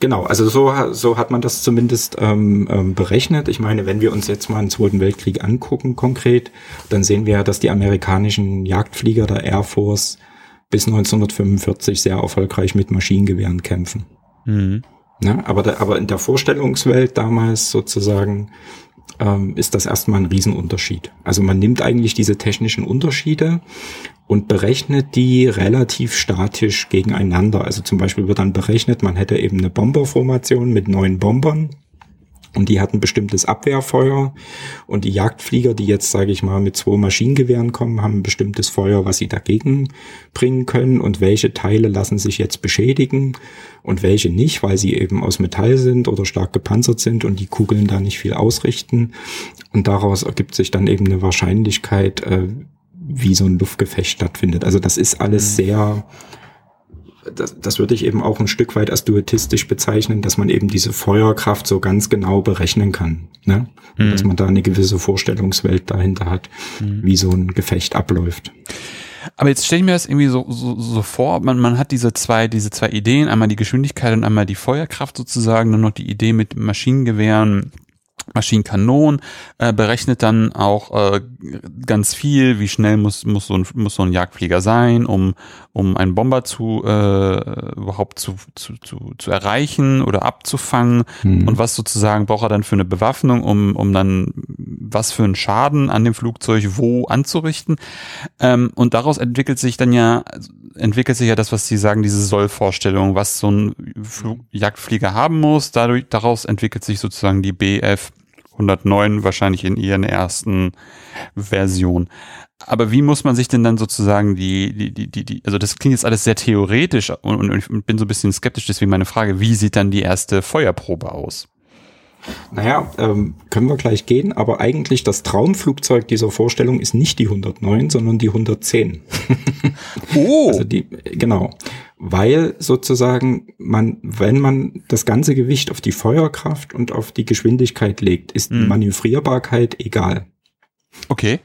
Genau, also so, so hat man das zumindest ähm, ähm, berechnet. Ich meine, wenn wir uns jetzt mal den Zweiten Weltkrieg angucken konkret, dann sehen wir, dass die amerikanischen Jagdflieger der Air Force bis 1945 sehr erfolgreich mit Maschinengewehren kämpfen. Mhm. Ja, aber, da, aber in der Vorstellungswelt damals sozusagen ähm, ist das erstmal ein Riesenunterschied. Also man nimmt eigentlich diese technischen Unterschiede und berechnet die relativ statisch gegeneinander. Also zum Beispiel wird dann berechnet, man hätte eben eine Bomberformation mit neun Bombern und die hatten bestimmtes Abwehrfeuer. Und die Jagdflieger, die jetzt, sage ich mal, mit zwei Maschinengewehren kommen, haben ein bestimmtes Feuer, was sie dagegen bringen können. Und welche Teile lassen sich jetzt beschädigen und welche nicht, weil sie eben aus Metall sind oder stark gepanzert sind und die Kugeln da nicht viel ausrichten. Und daraus ergibt sich dann eben eine Wahrscheinlichkeit, äh, wie so ein Luftgefecht stattfindet. Also das ist alles mhm. sehr das, das würde ich eben auch ein Stück weit als duetistisch bezeichnen, dass man eben diese Feuerkraft so ganz genau berechnen kann. Ne? Mhm. Dass man da eine gewisse Vorstellungswelt dahinter hat, mhm. wie so ein Gefecht abläuft. Aber jetzt stelle ich mir das irgendwie so, so, so vor, man, man hat diese zwei, diese zwei Ideen, einmal die Geschwindigkeit und einmal die Feuerkraft sozusagen, dann noch die Idee mit Maschinengewehren, Maschinenkanonen, äh, berechnet dann auch äh, ganz viel, wie schnell muss, muss, so ein, muss so ein Jagdflieger sein, um, um einen Bomber zu äh, überhaupt zu, zu, zu, zu erreichen oder abzufangen mhm. und was sozusagen braucht er dann für eine Bewaffnung, um, um dann was für einen Schaden an dem Flugzeug wo anzurichten. Ähm, und daraus entwickelt sich dann ja, entwickelt sich ja das, was Sie sagen, diese Sollvorstellung, was so ein Flug Jagdflieger haben muss. Dadurch, daraus entwickelt sich sozusagen die BF 109 wahrscheinlich in ihren ersten Version. Aber wie muss man sich denn dann sozusagen die, die, die, die, die also das klingt jetzt alles sehr theoretisch und, und ich bin so ein bisschen skeptisch, deswegen meine Frage, wie sieht dann die erste Feuerprobe aus? Naja, ähm, können wir gleich gehen, aber eigentlich das Traumflugzeug dieser Vorstellung ist nicht die 109, sondern die 110. <laughs> Oh! also die, genau. Weil sozusagen man, wenn man das ganze Gewicht auf die Feuerkraft und auf die Geschwindigkeit legt, ist hm. die Manövrierbarkeit egal. Okay.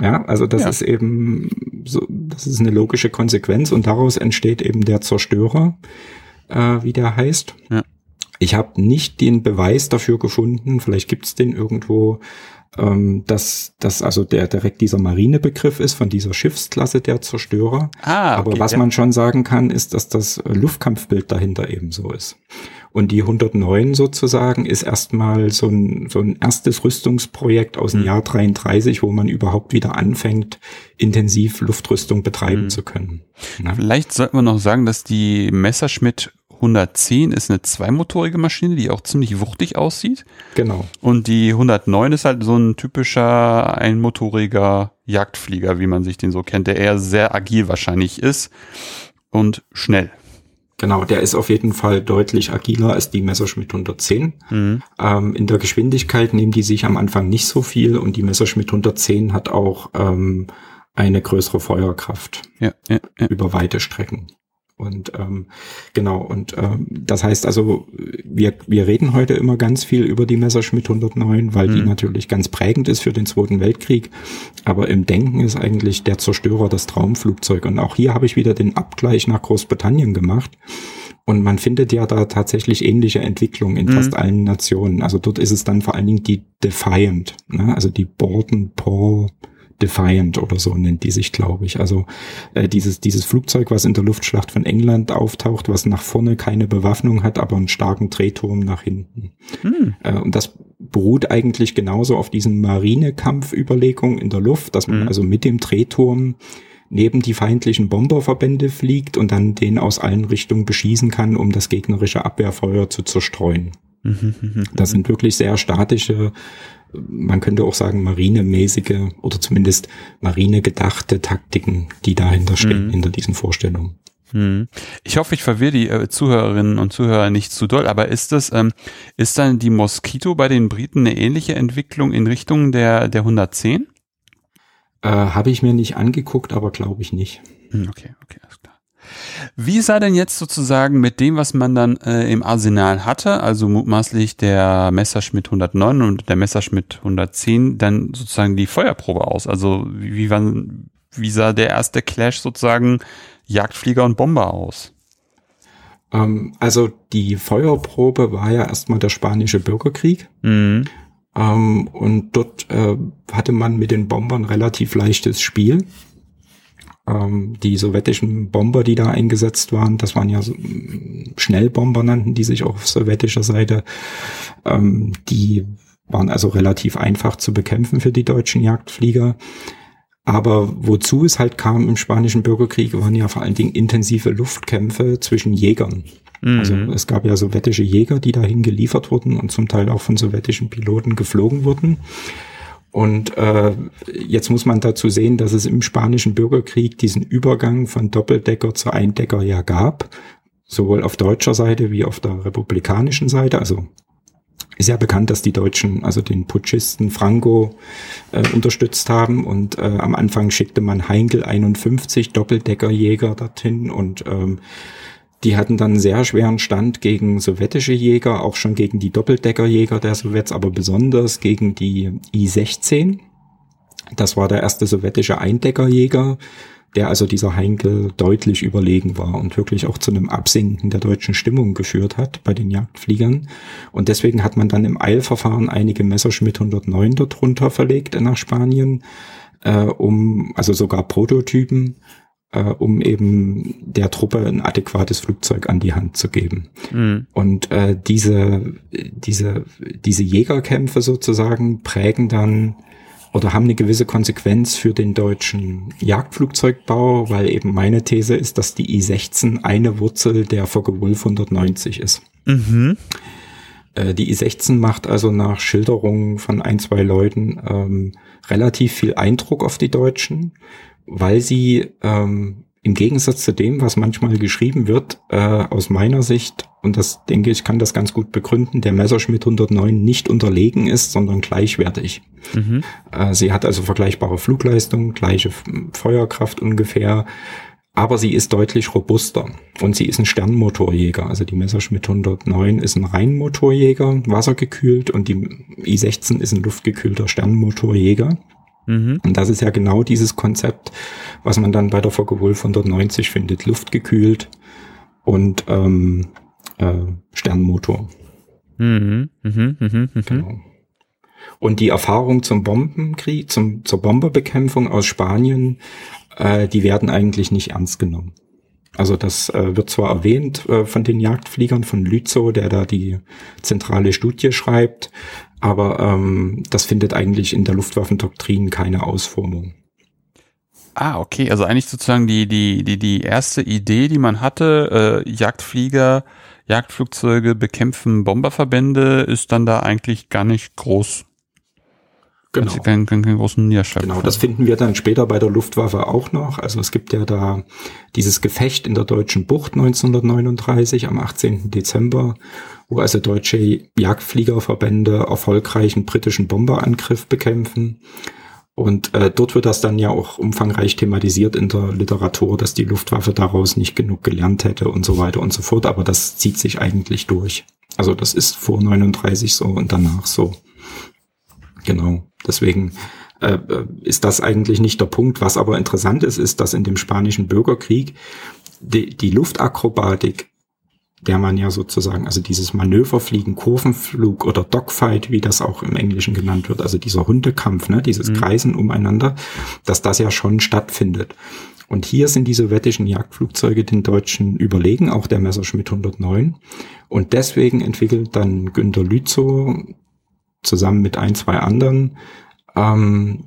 Ja, also das ja. ist eben so, das ist eine logische Konsequenz und daraus entsteht eben der Zerstörer, äh, wie der heißt. Ja. Ich habe nicht den Beweis dafür gefunden, vielleicht gibt es den irgendwo, ähm, dass das also der direkt dieser Marinebegriff ist von dieser Schiffsklasse der Zerstörer. Ah, okay, Aber was ja. man schon sagen kann, ist, dass das Luftkampfbild dahinter ebenso ist. Und die 109 sozusagen ist erstmal so ein, so ein erstes Rüstungsprojekt aus dem mhm. Jahr 33, wo man überhaupt wieder anfängt, intensiv Luftrüstung betreiben mhm. zu können. Ja. Vielleicht sollten wir noch sagen, dass die Messerschmitt 110 ist eine zweimotorige Maschine, die auch ziemlich wuchtig aussieht. Genau. Und die 109 ist halt so ein typischer einmotoriger Jagdflieger, wie man sich den so kennt, der eher sehr agil wahrscheinlich ist und schnell. Genau, der ist auf jeden Fall deutlich agiler als die Messerschmitt 110. Mhm. Ähm, in der Geschwindigkeit nehmen die sich am Anfang nicht so viel und die Messerschmitt 110 hat auch ähm, eine größere Feuerkraft ja, ja, ja. über weite Strecken. Und ähm, genau, und ähm, das heißt also, wir, wir reden heute immer ganz viel über die Messerschmitt 109, weil mhm. die natürlich ganz prägend ist für den Zweiten Weltkrieg. Aber im Denken ist eigentlich der Zerstörer das Traumflugzeug. Und auch hier habe ich wieder den Abgleich nach Großbritannien gemacht. Und man findet ja da tatsächlich ähnliche Entwicklungen in mhm. fast allen Nationen. Also dort ist es dann vor allen Dingen die Defiant, ne? also die Borden Paul Defiant oder so nennt die sich, glaube ich. Also äh, dieses, dieses Flugzeug, was in der Luftschlacht von England auftaucht, was nach vorne keine Bewaffnung hat, aber einen starken Drehturm nach hinten. Hm. Äh, und das beruht eigentlich genauso auf diesen Marinekampfüberlegungen in der Luft, dass man hm. also mit dem Drehturm neben die feindlichen Bomberverbände fliegt und dann den aus allen Richtungen beschießen kann, um das gegnerische Abwehrfeuer zu zerstreuen. Mhm, mhm, mhm, das sind wirklich sehr statische man könnte auch sagen, marinemäßige oder zumindest marinegedachte Taktiken, die dahinter stehen, mhm. hinter diesen Vorstellungen. Mhm. Ich hoffe, ich verwirre die äh, Zuhörerinnen und Zuhörer nicht zu doll, aber ist das, ähm, ist dann die Moskito bei den Briten eine ähnliche Entwicklung in Richtung der, der 110? Äh, Habe ich mir nicht angeguckt, aber glaube ich nicht. Hm, okay, okay. Wie sah denn jetzt sozusagen mit dem, was man dann äh, im Arsenal hatte, also mutmaßlich der Messerschmitt 109 und der Messerschmitt 110, dann sozusagen die Feuerprobe aus? Also wie, wann, wie sah der erste Clash sozusagen Jagdflieger und Bomber aus? Ähm, also die Feuerprobe war ja erstmal der spanische Bürgerkrieg. Mhm. Ähm, und dort äh, hatte man mit den Bombern relativ leichtes Spiel. Ähm, die sowjetischen Bomber, die da eingesetzt waren, das waren ja mm, Schnellbomber nannten die sich auch auf sowjetischer Seite. Ähm, die waren also relativ einfach zu bekämpfen für die deutschen Jagdflieger. Aber wozu es halt kam im spanischen Bürgerkrieg, waren ja vor allen Dingen intensive Luftkämpfe zwischen Jägern. Mhm. Also es gab ja sowjetische Jäger, die dahin geliefert wurden und zum Teil auch von sowjetischen Piloten geflogen wurden. Und äh, jetzt muss man dazu sehen, dass es im spanischen Bürgerkrieg diesen Übergang von Doppeldecker zu Eindecker ja gab, sowohl auf deutscher Seite wie auf der republikanischen Seite. Also ist ja bekannt, dass die Deutschen also den Putschisten Franco äh, unterstützt haben und äh, am Anfang schickte man Heinkel 51 Doppeldeckerjäger dorthin und ähm, die hatten dann einen sehr schweren Stand gegen sowjetische Jäger, auch schon gegen die Doppeldeckerjäger der Sowjets, aber besonders gegen die I-16. Das war der erste sowjetische Eindeckerjäger, der also dieser Heinkel deutlich überlegen war und wirklich auch zu einem Absinken der deutschen Stimmung geführt hat bei den Jagdfliegern. Und deswegen hat man dann im Eilverfahren einige Messerschmitt 109 darunter verlegt nach Spanien, äh, um, also sogar Prototypen, äh, um eben der Truppe ein adäquates Flugzeug an die Hand zu geben. Mhm. Und äh, diese, diese, diese Jägerkämpfe sozusagen prägen dann oder haben eine gewisse Konsequenz für den deutschen Jagdflugzeugbau, weil eben meine These ist, dass die I-16 eine Wurzel der Focke-Wulf 190 ist. Mhm. Äh, die I-16 macht also nach Schilderungen von ein, zwei Leuten ähm, relativ viel Eindruck auf die Deutschen, weil sie ähm, im Gegensatz zu dem, was manchmal geschrieben wird, äh, aus meiner Sicht, und das denke ich, kann das ganz gut begründen, der Messerschmitt 109 nicht unterlegen ist, sondern gleichwertig. Mhm. Äh, sie hat also vergleichbare Flugleistung, gleiche Feuerkraft ungefähr, aber sie ist deutlich robuster und sie ist ein Sternmotorjäger. Also die Messerschmitt 109 ist ein Reinmotorjäger, wassergekühlt und die I-16 ist ein luftgekühlter Sternmotorjäger. Mhm. Und das ist ja genau dieses Konzept, was man dann bei der Focke Wolf 190 findet. Luftgekühlt und ähm, äh, Sternmotor. Mhm. Mhm. Mhm. mhm. Genau. Und die Erfahrung zum Bombenkrieg, zum, zur Bomberbekämpfung aus Spanien, äh, die werden eigentlich nicht ernst genommen. Also das äh, wird zwar erwähnt äh, von den Jagdfliegern von Lützow, der da die zentrale Studie schreibt, aber ähm, das findet eigentlich in der Luftwaffendoktrin keine Ausformung. Ah, okay. Also eigentlich sozusagen die, die, die, die erste Idee, die man hatte, äh, Jagdflieger, Jagdflugzeuge bekämpfen Bomberverbände, ist dann da eigentlich gar nicht groß. Genau. Also keinen, keinen, keinen großen Niederschlag. Genau, das finden wir dann später bei der Luftwaffe auch noch. Also es gibt ja da dieses Gefecht in der deutschen Bucht 1939 am 18. Dezember, wo also deutsche Jagdfliegerverbände erfolgreichen britischen Bomberangriff bekämpfen. Und äh, dort wird das dann ja auch umfangreich thematisiert in der Literatur, dass die Luftwaffe daraus nicht genug gelernt hätte und so weiter und so fort. Aber das zieht sich eigentlich durch. Also das ist vor 39 so und danach so. Genau. Deswegen äh, äh, ist das eigentlich nicht der Punkt. Was aber interessant ist, ist, dass in dem spanischen Bürgerkrieg die, die Luftakrobatik der man ja sozusagen, also dieses Manöverfliegen, Kurvenflug oder Dogfight, wie das auch im Englischen genannt wird, also dieser Hundekampf, ne, dieses mhm. Kreisen umeinander, dass das ja schon stattfindet. Und hier sind die sowjetischen Jagdflugzeuge den Deutschen überlegen, auch der Messerschmitt 109. Und deswegen entwickelt dann Günter Lützow zusammen mit ein, zwei anderen ähm,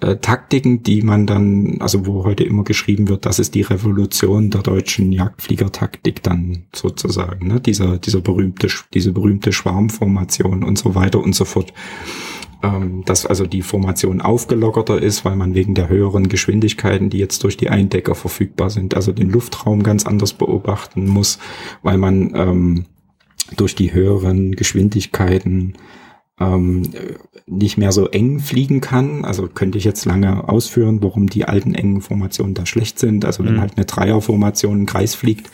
äh, Taktiken, die man dann, also wo heute immer geschrieben wird, das ist die Revolution der deutschen Jagdfliegertaktik dann sozusagen, ne? dieser, dieser berühmte, diese berühmte Schwarmformation und so weiter und so fort. Ähm, dass also die Formation aufgelockerter ist, weil man wegen der höheren Geschwindigkeiten, die jetzt durch die Eindecker verfügbar sind, also den Luftraum ganz anders beobachten muss, weil man ähm, durch die höheren Geschwindigkeiten ähm, nicht mehr so eng fliegen kann. Also könnte ich jetzt lange ausführen, warum die alten engen Formationen da schlecht sind. Also wenn mhm. halt eine Dreierformation im Kreis fliegt,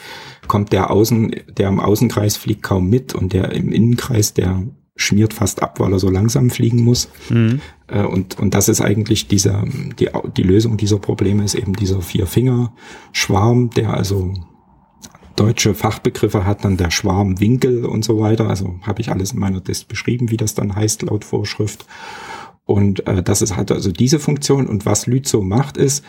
kommt der Außen, der im Außenkreis fliegt kaum mit und der im Innenkreis, der schmiert fast ab, weil er so langsam fliegen muss. Mhm. Äh, und, und das ist eigentlich dieser, die, die Lösung dieser Probleme ist eben dieser Vier-Finger-Schwarm, der also deutsche Fachbegriffe hat, dann der Schwarmwinkel und so weiter. Also habe ich alles in meiner Test beschrieben, wie das dann heißt laut Vorschrift. Und äh, das ist, hat also diese Funktion. Und was Lützow macht, ist,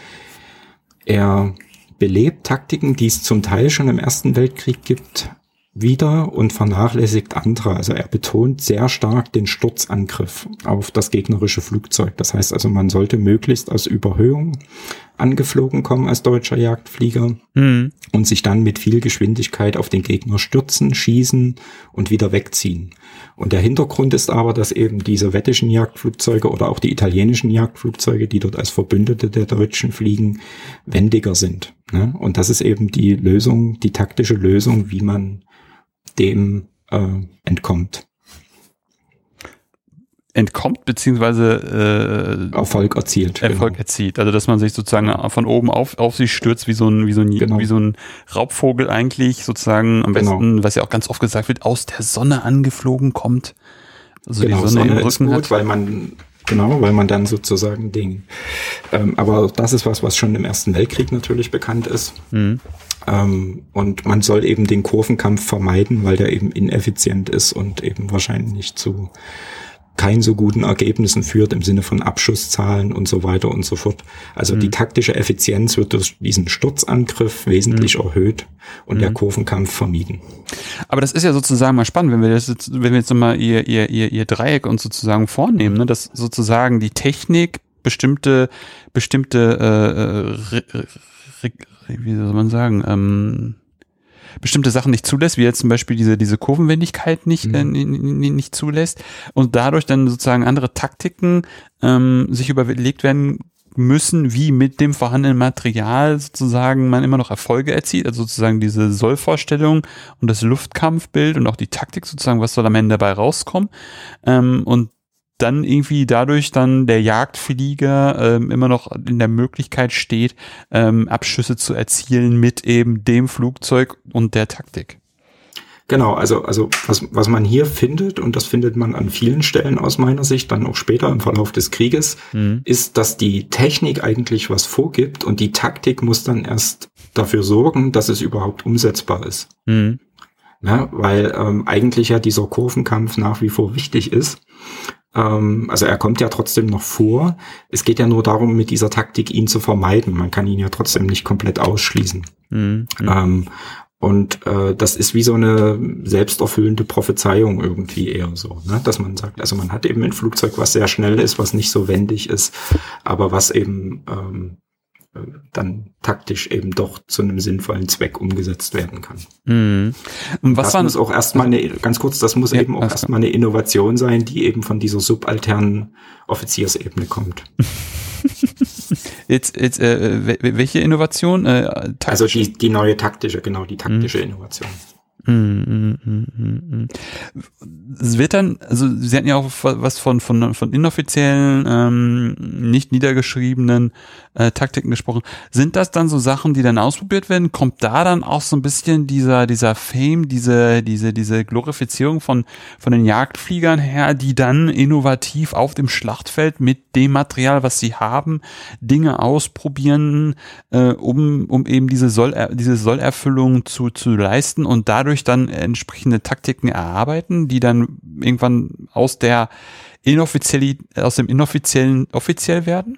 er belebt Taktiken, die es zum Teil schon im Ersten Weltkrieg gibt, wieder und vernachlässigt andere. Also er betont sehr stark den Sturzangriff auf das gegnerische Flugzeug. Das heißt also, man sollte möglichst aus Überhöhung angeflogen kommen als deutscher Jagdflieger mhm. und sich dann mit viel Geschwindigkeit auf den Gegner stürzen, schießen und wieder wegziehen. Und der Hintergrund ist aber, dass eben diese wettischen Jagdflugzeuge oder auch die italienischen Jagdflugzeuge, die dort als Verbündete der Deutschen fliegen, wendiger sind. Ne? Und das ist eben die Lösung, die taktische Lösung, wie man dem äh, entkommt. entkommt, beziehungsweise äh, Erfolg erzielt. Erfolg genau. erzielt. Also dass man sich sozusagen von oben auf, auf sich stürzt, wie so ein, wie so ein, genau. wie so ein Raubvogel eigentlich, sozusagen am genau. besten, was ja auch ganz oft gesagt wird, aus der Sonne angeflogen kommt. Also genau, die Sonne, Sonne im Rücken gut, hat. weil man Genau, weil man dann sozusagen Ding. Ähm, aber das ist was, was schon im Ersten Weltkrieg natürlich bekannt ist. Mhm. Ähm, und man soll eben den Kurvenkampf vermeiden, weil der eben ineffizient ist und eben wahrscheinlich nicht zu keinen so guten Ergebnissen führt im Sinne von Abschusszahlen und so weiter und so fort. Also mhm. die taktische Effizienz wird durch diesen Sturzangriff wesentlich mhm. erhöht und mhm. der Kurvenkampf vermieden. Aber das ist ja sozusagen mal spannend, wenn wir jetzt, wenn wir jetzt nochmal ihr, ihr, ihr, ihr Dreieck uns sozusagen vornehmen, ne, dass sozusagen die Technik bestimmte, bestimmte, äh, äh wie soll man sagen, ähm, bestimmte Sachen nicht zulässt, wie jetzt zum Beispiel diese, diese Kurvenwendigkeit nicht, mhm. äh, nicht zulässt und dadurch dann sozusagen andere Taktiken ähm, sich überlegt werden müssen, wie mit dem vorhandenen Material sozusagen man immer noch Erfolge erzielt, also sozusagen diese Sollvorstellung und das Luftkampfbild und auch die Taktik sozusagen, was soll am Ende dabei rauskommen. Ähm, und dann irgendwie dadurch dann der Jagdflieger ähm, immer noch in der Möglichkeit steht, ähm, Abschüsse zu erzielen mit eben dem Flugzeug und der Taktik. Genau, also, also was, was man hier findet, und das findet man an vielen Stellen aus meiner Sicht, dann auch später im Verlauf des Krieges, mhm. ist, dass die Technik eigentlich was vorgibt und die Taktik muss dann erst dafür sorgen, dass es überhaupt umsetzbar ist. Mhm. Ja, weil ähm, eigentlich ja dieser Kurvenkampf nach wie vor wichtig ist. Ähm, also er kommt ja trotzdem noch vor. Es geht ja nur darum, mit dieser Taktik ihn zu vermeiden. Man kann ihn ja trotzdem nicht komplett ausschließen. Mhm. Ähm, und äh, das ist wie so eine selbsterfüllende Prophezeiung irgendwie eher so, ne? dass man sagt, also man hat eben ein Flugzeug, was sehr schnell ist, was nicht so wendig ist, aber was eben ähm, dann taktisch eben doch zu einem sinnvollen Zweck umgesetzt werden kann. Mhm. Und was das muss auch erstmal eine, ganz kurz, das muss ja, eben auch erstmal eine Innovation sein, die eben von dieser subalternen Offiziersebene kommt. <laughs> jetzt, jetzt äh, welche Innovation? Äh, also die, die neue taktische, genau, die taktische mhm. Innovation. Mm, mm, mm, es wird dann, also Sie hatten ja auch was von, von, von inoffiziellen, ähm, nicht niedergeschriebenen äh, Taktiken gesprochen. Sind das dann so Sachen, die dann ausprobiert werden? Kommt da dann auch so ein bisschen dieser, dieser Fame, diese, diese, diese Glorifizierung von, von den Jagdfliegern her, die dann innovativ auf dem Schlachtfeld mit dem Material, was sie haben, Dinge ausprobieren, äh, um, um eben diese Soll, diese Sollerfüllung zu, zu leisten und dadurch dann entsprechende Taktiken erarbeiten, die dann irgendwann aus der inoffiziell, aus dem inoffiziellen offiziell werden?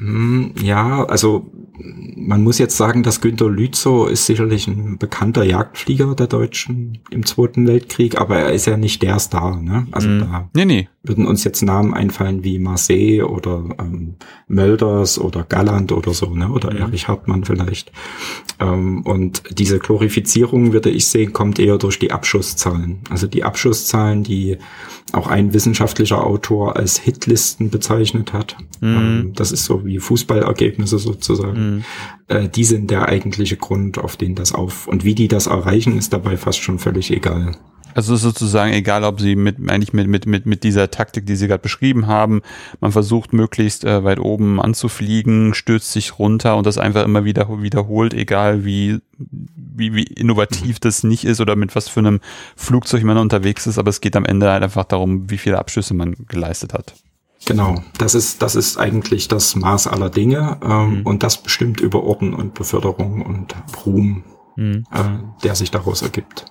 Hm, ja, also man muss jetzt sagen, dass Günter Lützow ist sicherlich ein bekannter Jagdflieger der Deutschen im Zweiten Weltkrieg, aber er ist ja nicht der Star. Ne? Also mm. da nee, nee. würden uns jetzt Namen einfallen wie Marseille oder ähm, Mölders oder Galland oder so, ne? oder mm. Erich Hartmann vielleicht. Ähm, und diese Glorifizierung, würde ich sehen, kommt eher durch die Abschusszahlen. Also die Abschusszahlen, die auch ein wissenschaftlicher Autor als Hitlisten bezeichnet hat. Mm. Ähm, das ist so wie Fußballergebnisse sozusagen. Mhm. Äh, die sind der eigentliche Grund, auf den das auf. Und wie die das erreichen, ist dabei fast schon völlig egal. Also sozusagen egal, ob sie mit eigentlich mit mit mit mit dieser Taktik, die sie gerade beschrieben haben, man versucht möglichst äh, weit oben anzufliegen, stürzt sich runter und das einfach immer wieder wiederholt, egal wie wie wie innovativ das nicht ist oder mit was für einem Flugzeug man unterwegs ist, aber es geht am Ende halt einfach darum, wie viele Abschüsse man geleistet hat. Genau, das ist, das ist eigentlich das Maß aller Dinge ähm, mhm. und das bestimmt über Orden und Beförderung und Ruhm, mhm. äh, der sich daraus ergibt.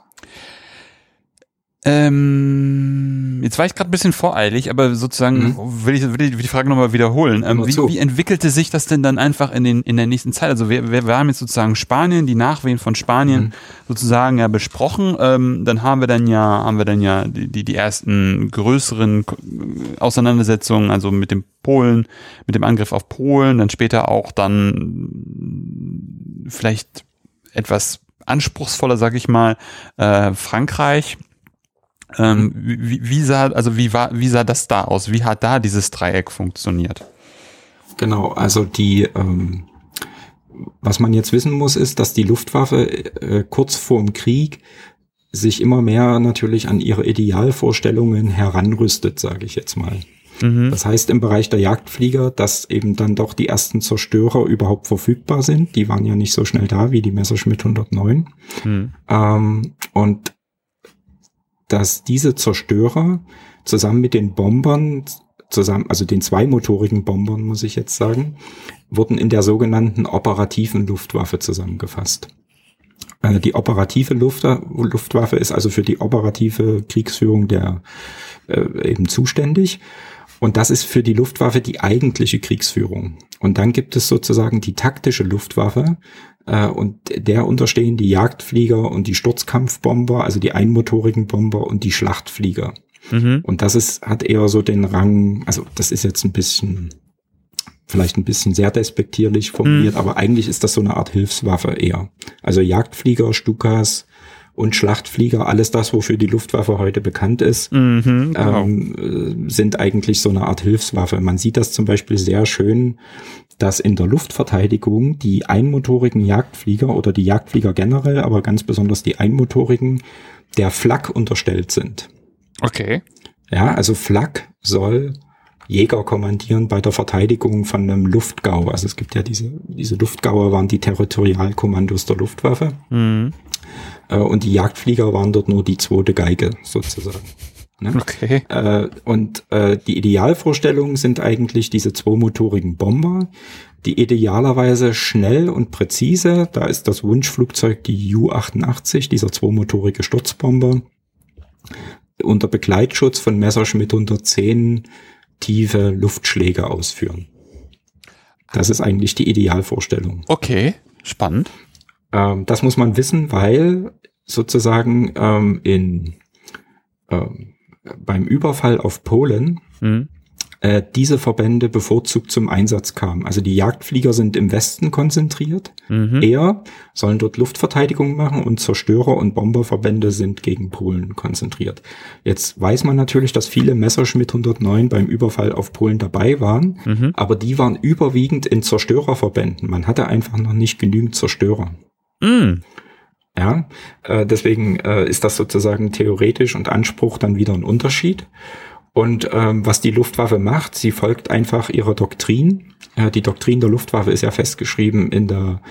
Ähm, jetzt war ich gerade ein bisschen voreilig, aber sozusagen mhm. will, ich, will ich die Frage nochmal wiederholen. Ähm, wie, wie, entwickelte sich das denn dann einfach in, den, in der nächsten Zeit? Also wir, wir, haben jetzt sozusagen Spanien, die Nachwehen von Spanien mhm. sozusagen ja besprochen. Ähm, dann haben wir dann ja, haben wir dann ja die, die, die ersten größeren Auseinandersetzungen, also mit dem Polen, mit dem Angriff auf Polen, dann später auch dann vielleicht etwas anspruchsvoller, sag ich mal, äh, Frankreich ähm, wie, wie sah, also wie war, wie sah das da aus? Wie hat da dieses Dreieck funktioniert? Genau, also die, ähm, was man jetzt wissen muss, ist, dass die Luftwaffe äh, kurz vor dem Krieg sich immer mehr natürlich an ihre Idealvorstellungen heranrüstet, sage ich jetzt mal. Mhm. Das heißt im Bereich der Jagdflieger, dass eben dann doch die ersten Zerstörer überhaupt verfügbar sind. Die waren ja nicht so schnell da wie die Messerschmitt 109. Mhm. Ähm, und dass diese Zerstörer zusammen mit den Bombern zusammen, also den zweimotorigen Bombern, muss ich jetzt sagen, wurden in der sogenannten operativen Luftwaffe zusammengefasst. Äh, die operative Luft, Luftwaffe ist also für die operative Kriegsführung der äh, eben zuständig. Und das ist für die Luftwaffe die eigentliche Kriegsführung. Und dann gibt es sozusagen die taktische Luftwaffe. Äh, und der unterstehen die Jagdflieger und die Sturzkampfbomber, also die einmotorigen Bomber und die Schlachtflieger. Mhm. Und das ist, hat eher so den Rang, also das ist jetzt ein bisschen, vielleicht ein bisschen sehr despektierlich formuliert, mhm. aber eigentlich ist das so eine Art Hilfswaffe eher. Also Jagdflieger, Stukas, und Schlachtflieger, alles das, wofür die Luftwaffe heute bekannt ist, mhm, genau. ähm, sind eigentlich so eine Art Hilfswaffe. Man sieht das zum Beispiel sehr schön, dass in der Luftverteidigung die einmotorigen Jagdflieger oder die Jagdflieger generell, aber ganz besonders die einmotorigen, der Flak unterstellt sind. Okay. Ja, also Flak soll Jäger kommandieren bei der Verteidigung von einem Luftgau. Also es gibt ja diese, diese Luftgauer waren die Territorialkommandos der Luftwaffe. Mhm. Äh, und die Jagdflieger waren dort nur die zweite Geige sozusagen. Ne? Okay. Äh, und äh, die Idealvorstellungen sind eigentlich diese zweimotorigen Bomber, die idealerweise schnell und präzise, da ist das Wunschflugzeug die U-88, dieser zweimotorige Sturzbomber, unter Begleitschutz von Messerschmitt 110 tiefe Luftschläge ausführen. Das ist eigentlich die Idealvorstellung. Okay, spannend. Ähm, das muss man wissen, weil sozusagen ähm, in ähm, beim Überfall auf Polen mhm äh, diese Verbände bevorzugt zum Einsatz kamen. Also die Jagdflieger sind im Westen konzentriert, mhm. eher sollen dort Luftverteidigung machen und Zerstörer- und Bomberverbände sind gegen Polen konzentriert. Jetzt weiß man natürlich, dass viele Messerschmitt 109 beim Überfall auf Polen dabei waren, mhm. aber die waren überwiegend in Zerstörerverbänden. Man hatte einfach noch nicht genügend Zerstörer. Mhm. Ja, äh, deswegen äh, ist das sozusagen theoretisch und Anspruch dann wieder ein Unterschied. Und ähm, was die Luftwaffe macht, sie folgt einfach ihrer Doktrin. Äh, die Doktrin der Luftwaffe ist ja festgeschrieben in der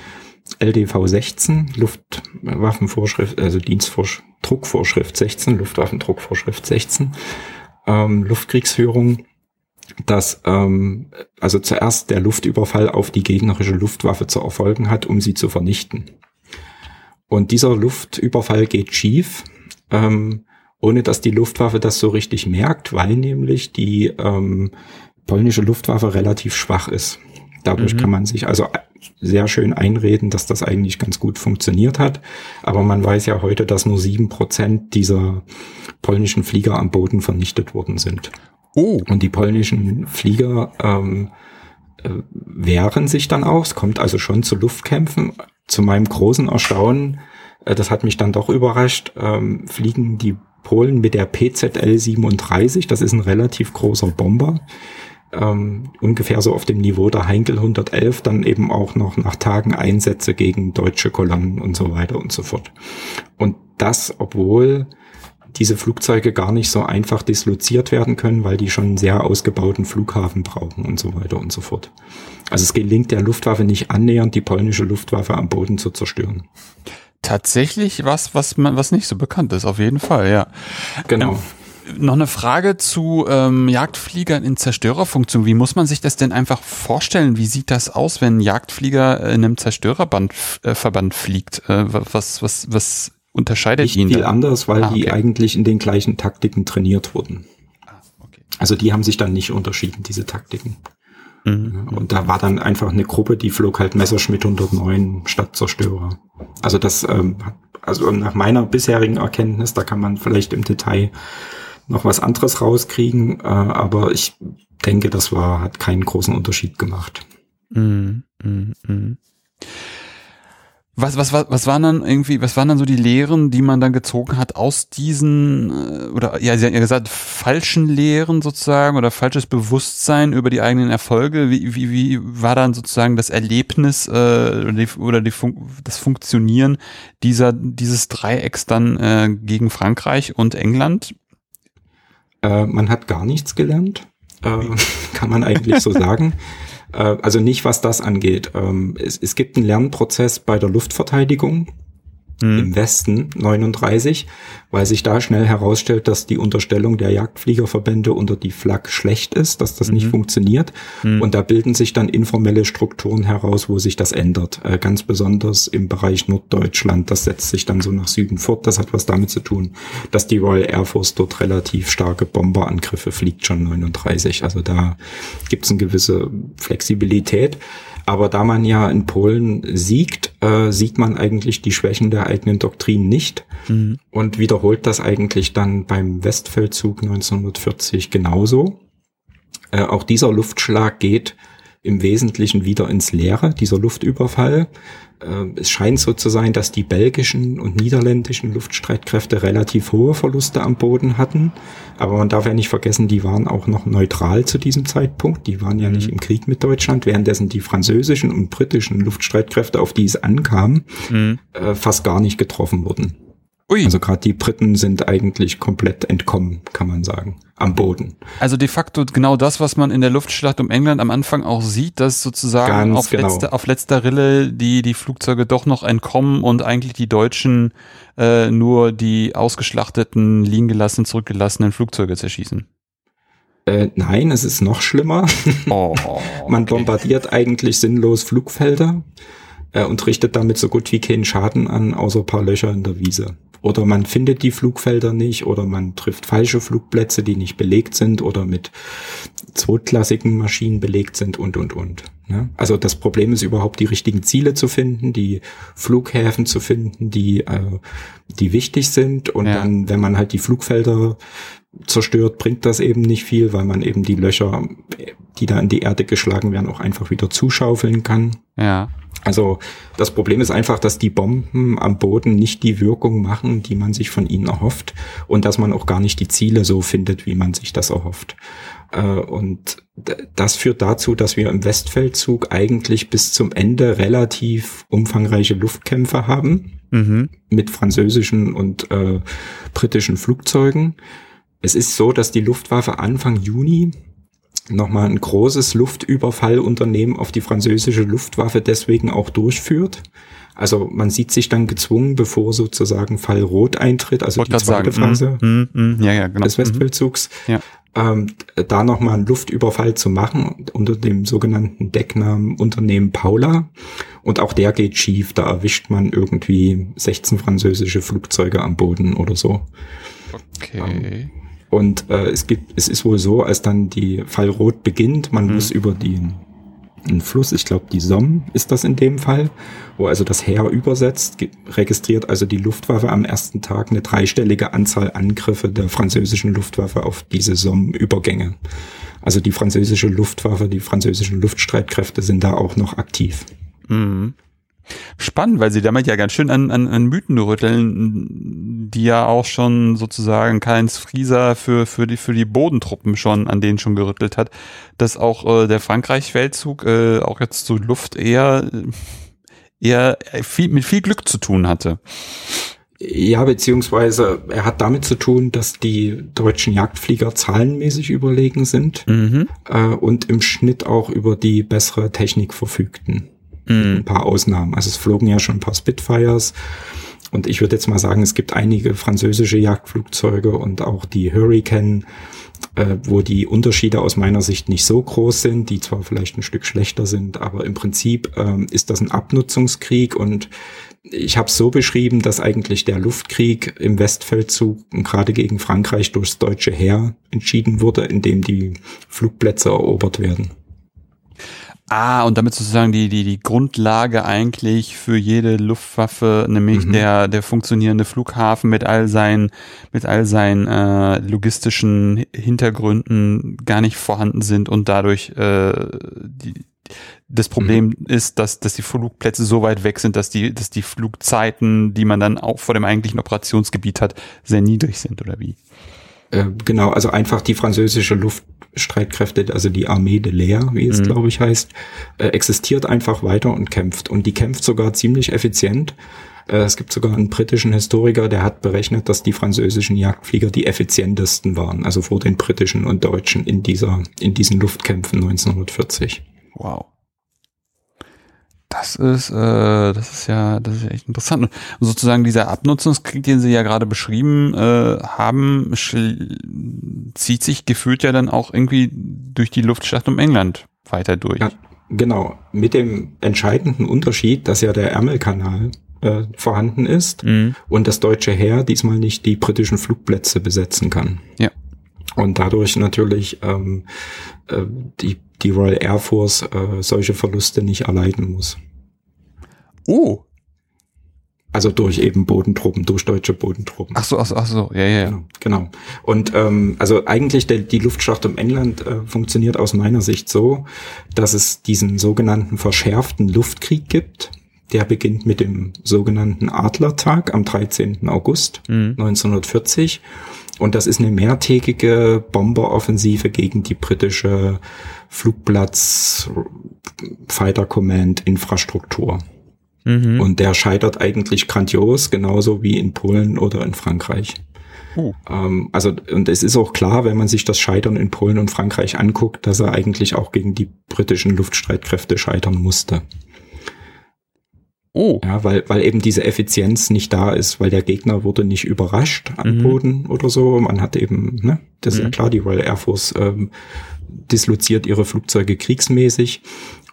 LDV 16, Luftwaffenvorschrift, also Dienstdruckvorschrift 16, Luftwaffendruckvorschrift 16, ähm, Luftkriegsführung, dass ähm, also zuerst der Luftüberfall auf die gegnerische Luftwaffe zu erfolgen hat, um sie zu vernichten. Und dieser Luftüberfall geht schief. Ähm, ohne dass die Luftwaffe das so richtig merkt, weil nämlich die ähm, polnische Luftwaffe relativ schwach ist. Dadurch mhm. kann man sich also sehr schön einreden, dass das eigentlich ganz gut funktioniert hat. Aber man weiß ja heute, dass nur sieben Prozent dieser polnischen Flieger am Boden vernichtet worden sind. Oh. Und die polnischen Flieger ähm, äh, wehren sich dann auch. Es kommt also schon zu Luftkämpfen. Zu meinem großen Erstaunen, äh, das hat mich dann doch überrascht, ähm, fliegen die Polen mit der PZL 37. Das ist ein relativ großer Bomber. Ähm, ungefähr so auf dem Niveau der Heinkel 111, dann eben auch noch nach Tagen Einsätze gegen deutsche Kolonnen und so weiter und so fort. Und das, obwohl diese Flugzeuge gar nicht so einfach disloziert werden können, weil die schon einen sehr ausgebauten Flughafen brauchen und so weiter und so fort. Also es gelingt der Luftwaffe nicht annähernd, die polnische Luftwaffe am Boden zu zerstören tatsächlich was, was man, was nicht so bekannt ist, auf jeden Fall, ja. Genau. Ähm, noch eine Frage zu ähm, Jagdfliegern in Zerstörerfunktion. Wie muss man sich das denn einfach vorstellen? Wie sieht das aus, wenn ein Jagdflieger in einem Zerstörerband äh, Verband fliegt? Äh, was, was, was unterscheidet Nicht ihn? Viel da? anders, weil ah, okay. die eigentlich in den gleichen Taktiken trainiert wurden. Ah, okay. Also die haben sich dann nicht unterschieden, diese Taktiken. Mhm. Und da war dann einfach eine Gruppe, die flog halt Messerschmitt 109 statt Zerstörer. Also das, ähm, also nach meiner bisherigen Erkenntnis, da kann man vielleicht im Detail noch was anderes rauskriegen, äh, aber ich denke, das war, hat keinen großen Unterschied gemacht. Mhm. Mhm. Was, was, was, was waren dann irgendwie, was waren dann so die Lehren, die man dann gezogen hat aus diesen, äh, oder ja, Sie haben ja gesagt, falschen Lehren sozusagen oder falsches Bewusstsein über die eigenen Erfolge? Wie, wie, wie war dann sozusagen das Erlebnis äh, oder, die, oder die Fun das Funktionieren dieser, dieses Dreiecks dann äh, gegen Frankreich und England? Äh, man hat gar nichts gelernt, äh, kann man eigentlich so sagen. <laughs> Äh, also nicht, was das angeht. Ähm, es, es gibt einen Lernprozess bei der Luftverteidigung mhm. im Westen 39, weil sich da schnell herausstellt, dass die Unterstellung der Jagdfliegerverbände unter die Flak schlecht ist, dass das mhm. nicht funktioniert. Mhm. Und da bilden sich dann informelle Strukturen heraus, wo sich das ändert. Äh, ganz besonders im Bereich Norddeutschland. Das setzt sich dann so nach Süden fort. Das hat was damit zu tun, dass die Royal Air Force dort relativ starke Bomberangriffe fliegt schon 39. Also da gibt es eine gewisse Flexibilität. Aber da man ja in Polen siegt, äh, sieht man eigentlich die Schwächen der eigenen Doktrin nicht mhm. und wiederholt das eigentlich dann beim Westfeldzug 1940 genauso. Äh, auch dieser Luftschlag geht im Wesentlichen wieder ins Leere, dieser Luftüberfall. Äh, es scheint so zu sein, dass die belgischen und niederländischen Luftstreitkräfte relativ hohe Verluste am Boden hatten. Aber man darf ja nicht vergessen, die waren auch noch neutral zu diesem Zeitpunkt. Die waren ja mhm. nicht im Krieg mit Deutschland, währenddessen die französischen und britischen Luftstreitkräfte, auf die es ankam, mhm. äh, fast gar nicht getroffen wurden. Ui. Also gerade die Briten sind eigentlich komplett entkommen, kann man sagen, am Boden. Also de facto genau das, was man in der Luftschlacht um England am Anfang auch sieht, dass sozusagen auf, genau. letzte, auf letzter Rille die, die Flugzeuge doch noch entkommen und eigentlich die Deutschen äh, nur die ausgeschlachteten, liegen gelassen, zurückgelassenen Flugzeuge zerschießen. Äh, nein, es ist noch schlimmer. Oh, <laughs> okay. man bombardiert eigentlich sinnlos Flugfelder äh, und richtet damit so gut wie keinen Schaden an, außer paar Löcher in der Wiese. Oder man findet die Flugfelder nicht oder man trifft falsche Flugplätze, die nicht belegt sind oder mit zweitklassigen Maschinen belegt sind und, und, und. Ne? Also das Problem ist überhaupt die richtigen Ziele zu finden, die Flughäfen zu finden, die, äh, die wichtig sind. Und ja. dann, wenn man halt die Flugfelder zerstört, bringt das eben nicht viel, weil man eben die Löcher, die da in die Erde geschlagen werden, auch einfach wieder zuschaufeln kann. Ja. Also das Problem ist einfach, dass die Bomben am Boden nicht die Wirkung machen, die man sich von ihnen erhofft und dass man auch gar nicht die Ziele so findet, wie man sich das erhofft. Äh, und das führt dazu, dass wir im Westfeldzug eigentlich bis zum Ende relativ umfangreiche Luftkämpfe haben mhm. mit französischen und äh, britischen Flugzeugen. Es ist so, dass die Luftwaffe Anfang Juni nochmal ein großes Luftüberfallunternehmen auf die französische Luftwaffe deswegen auch durchführt. Also man sieht sich dann gezwungen, bevor sozusagen Fall Rot eintritt, also die zweite sagen. Phase mm, mm, mm, ja, ja, genau. des Westfeldzugs, ja. Ähm, da nochmal einen Luftüberfall zu machen unter dem sogenannten Decknamen Unternehmen Paula. Und auch der geht schief, da erwischt man irgendwie 16 französische Flugzeuge am Boden oder so. Okay. Ähm, und äh, es gibt, es ist wohl so, als dann die Fallrot beginnt, man mhm. muss über den, den Fluss, ich glaube die Somme ist das in dem Fall, wo also das Heer übersetzt, registriert also die Luftwaffe am ersten Tag eine dreistellige Anzahl Angriffe der französischen Luftwaffe auf diese Somme-Übergänge. Also die französische Luftwaffe, die französischen Luftstreitkräfte sind da auch noch aktiv. Mhm. Spannend, weil sie damit ja ganz schön an, an, an Mythen rütteln, die ja auch schon sozusagen Karl-Heinz Frieser für, für, die, für die Bodentruppen schon, an denen schon gerüttelt hat, dass auch äh, der Frankreich-Feldzug äh, auch jetzt so Luft eher, eher viel, mit viel Glück zu tun hatte. Ja, beziehungsweise er hat damit zu tun, dass die deutschen Jagdflieger zahlenmäßig überlegen sind mhm. äh, und im Schnitt auch über die bessere Technik verfügten. Mhm. Ein paar Ausnahmen. Also es flogen ja schon ein paar Spitfires. Und ich würde jetzt mal sagen, es gibt einige französische Jagdflugzeuge und auch die Hurricane, äh, wo die Unterschiede aus meiner Sicht nicht so groß sind, die zwar vielleicht ein Stück schlechter sind, aber im Prinzip ähm, ist das ein Abnutzungskrieg und ich habe es so beschrieben, dass eigentlich der Luftkrieg im Westfeldzug gerade gegen Frankreich durchs deutsche Heer entschieden wurde, indem die Flugplätze erobert werden. Ah, und damit sozusagen die, die, die Grundlage eigentlich für jede Luftwaffe, nämlich mhm. der, der funktionierende Flughafen mit all seinen, mit all seinen äh, logistischen Hintergründen gar nicht vorhanden sind und dadurch äh, die, das Problem mhm. ist, dass, dass die Flugplätze so weit weg sind, dass die, dass die Flugzeiten, die man dann auch vor dem eigentlichen Operationsgebiet hat, sehr niedrig sind, oder wie? Äh, genau, also einfach die französische Luftstreitkräfte, also die Armee de l'air, wie es mhm. glaube ich heißt, äh, existiert einfach weiter und kämpft. Und die kämpft sogar ziemlich effizient. Äh, es gibt sogar einen britischen Historiker, der hat berechnet, dass die französischen Jagdflieger die effizientesten waren, also vor den britischen und deutschen in dieser, in diesen Luftkämpfen 1940. Wow. Das ist, äh, das ist ja, das ist ja echt interessant. Und sozusagen dieser Abnutzungskrieg, den Sie ja gerade beschrieben äh, haben, zieht sich gefühlt ja dann auch irgendwie durch die Luftschlacht um England weiter durch. Ja, genau. Mit dem entscheidenden Unterschied, dass ja der Ärmelkanal äh, vorhanden ist mhm. und das deutsche Heer diesmal nicht die britischen Flugplätze besetzen kann. Ja. Und dadurch natürlich ähm, äh, die die Royal Air Force äh, solche Verluste nicht erleiden muss. Oh. Also durch eben Bodentruppen, durch deutsche Bodentruppen. Ach so, ach so, ach so. ja, ja. Genau. genau. Und ähm, also eigentlich der, die Luftschlacht um England äh, funktioniert aus meiner Sicht so, dass es diesen sogenannten verschärften Luftkrieg gibt. Der beginnt mit dem sogenannten Adlertag am 13. August mhm. 1940. Und das ist eine mehrtägige Bomberoffensive gegen die britische Flugplatz Fighter Command Infrastruktur. Mhm. Und der scheitert eigentlich grandios, genauso wie in Polen oder in Frankreich. Oh. Ähm, also, und es ist auch klar, wenn man sich das Scheitern in Polen und Frankreich anguckt, dass er eigentlich auch gegen die britischen Luftstreitkräfte scheitern musste. Oh. Ja, weil, weil eben diese Effizienz nicht da ist, weil der Gegner wurde nicht überrascht am mhm. Boden oder so. Man hat eben, ne, das ist ja mhm. klar, die Royal Air Force ähm, disloziert ihre Flugzeuge kriegsmäßig.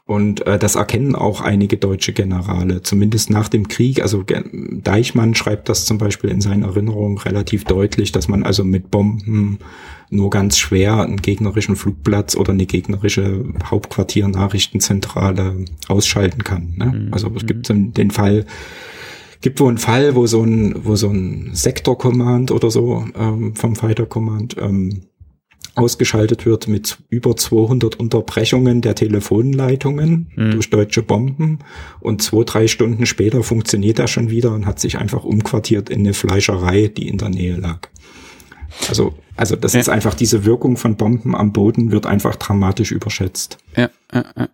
Und äh, das erkennen auch einige deutsche Generale, zumindest nach dem Krieg. Also Deichmann schreibt das zum Beispiel in seinen Erinnerungen relativ deutlich, dass man also mit Bomben nur ganz schwer einen gegnerischen Flugplatz oder eine gegnerische Hauptquartier-Nachrichtenzentrale ausschalten kann. Ne? Mhm. Also es gibt den Fall, gibt wohl einen Fall, wo so ein, wo so ein Sektor-Command oder so ähm, vom Fighter-Command ähm, ausgeschaltet wird mit über 200 Unterbrechungen der Telefonleitungen mhm. durch deutsche Bomben und zwei, drei Stunden später funktioniert er schon wieder und hat sich einfach umquartiert in eine Fleischerei, die in der Nähe lag. Also, also das ja. ist einfach diese Wirkung von Bomben am Boden wird einfach dramatisch überschätzt. Ja, ja, ja.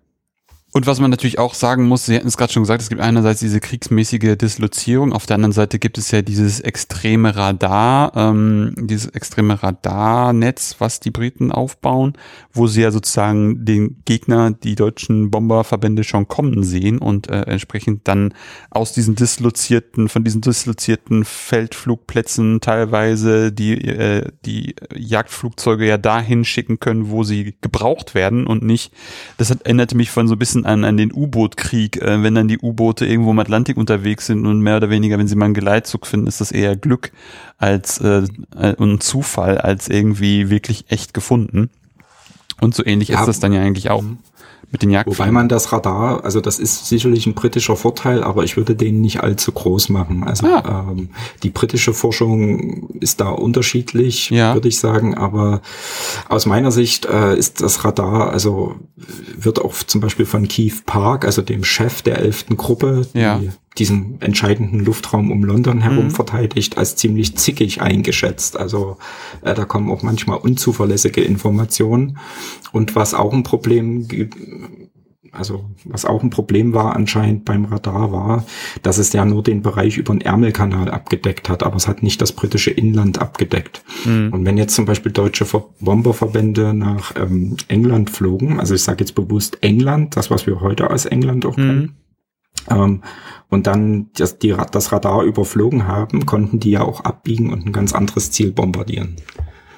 Und was man natürlich auch sagen muss, Sie hatten es gerade schon gesagt, es gibt einerseits diese kriegsmäßige Dislozierung, auf der anderen Seite gibt es ja dieses extreme Radar, ähm, dieses extreme Radarnetz, was die Briten aufbauen, wo sie ja sozusagen den Gegner, die deutschen Bomberverbände schon kommen sehen und äh, entsprechend dann aus diesen dislozierten, von diesen dislozierten Feldflugplätzen teilweise die, äh, die Jagdflugzeuge ja dahin schicken können, wo sie gebraucht werden und nicht, das hat, erinnerte mich von so ein bisschen Wissen an, an den U-Boot-Krieg, äh, wenn dann die U-Boote irgendwo im Atlantik unterwegs sind und mehr oder weniger, wenn sie mal einen Geleitzug finden, ist das eher Glück als äh, äh und Zufall als irgendwie wirklich echt gefunden. Und so ähnlich ja, ist das dann ja eigentlich auch. Mit den Jagdfliegen. Wobei man das Radar, also das ist sicherlich ein britischer Vorteil, aber ich würde den nicht allzu groß machen. Also ah. ähm, die britische Forschung ist da unterschiedlich, ja. würde ich sagen, aber aus meiner Sicht äh, ist das Radar, also wird auch zum Beispiel von Keith Park, also dem Chef der elften Gruppe, ja. die diesen entscheidenden Luftraum um London herum mhm. verteidigt, als ziemlich zickig eingeschätzt. Also äh, da kommen auch manchmal unzuverlässige Informationen. Und was auch ein Problem also was auch ein Problem war anscheinend beim Radar war, dass es ja nur den Bereich über den Ärmelkanal abgedeckt hat, aber es hat nicht das britische Inland abgedeckt. Mhm. Und wenn jetzt zum Beispiel deutsche Bomberverbände nach ähm, England flogen, also ich sage jetzt bewusst England, das was wir heute als England auch mhm. kennen, ähm, und dann das, die, das Radar überflogen haben, konnten die ja auch abbiegen und ein ganz anderes Ziel bombardieren.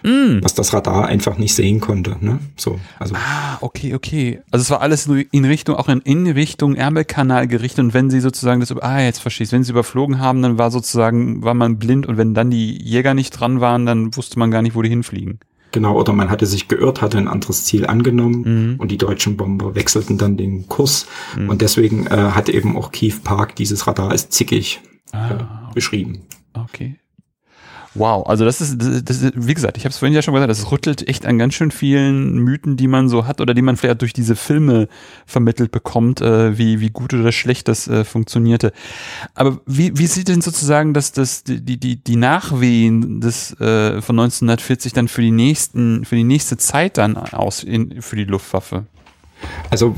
Mm. Was das Radar einfach nicht sehen konnte. Ne? So, also. Ah, okay, okay. Also es war alles in Richtung, auch in, in Richtung Ärmelkanal gerichtet und wenn sie sozusagen das, ah, jetzt verstehst, wenn sie überflogen haben, dann war sozusagen, war man blind und wenn dann die Jäger nicht dran waren, dann wusste man gar nicht, wo die hinfliegen. Genau, oder man hatte sich geirrt, hatte ein anderes Ziel angenommen mhm. und die deutschen Bomber wechselten dann den Kurs. Mhm. Und deswegen äh, hat eben auch Keith Park dieses Radar als zickig ah, äh, beschrieben. Okay. Wow, also das ist, das, das ist wie gesagt, ich habe es vorhin ja schon gesagt, das rüttelt echt an ganz schön vielen Mythen, die man so hat oder die man vielleicht durch diese Filme vermittelt bekommt, äh, wie, wie gut oder schlecht das äh, funktionierte. Aber wie, wie sieht denn sozusagen das, das, die, die, die Nachwehen des, äh, von 1940 dann für die nächsten, für die nächste Zeit dann aus in, für die Luftwaffe? Also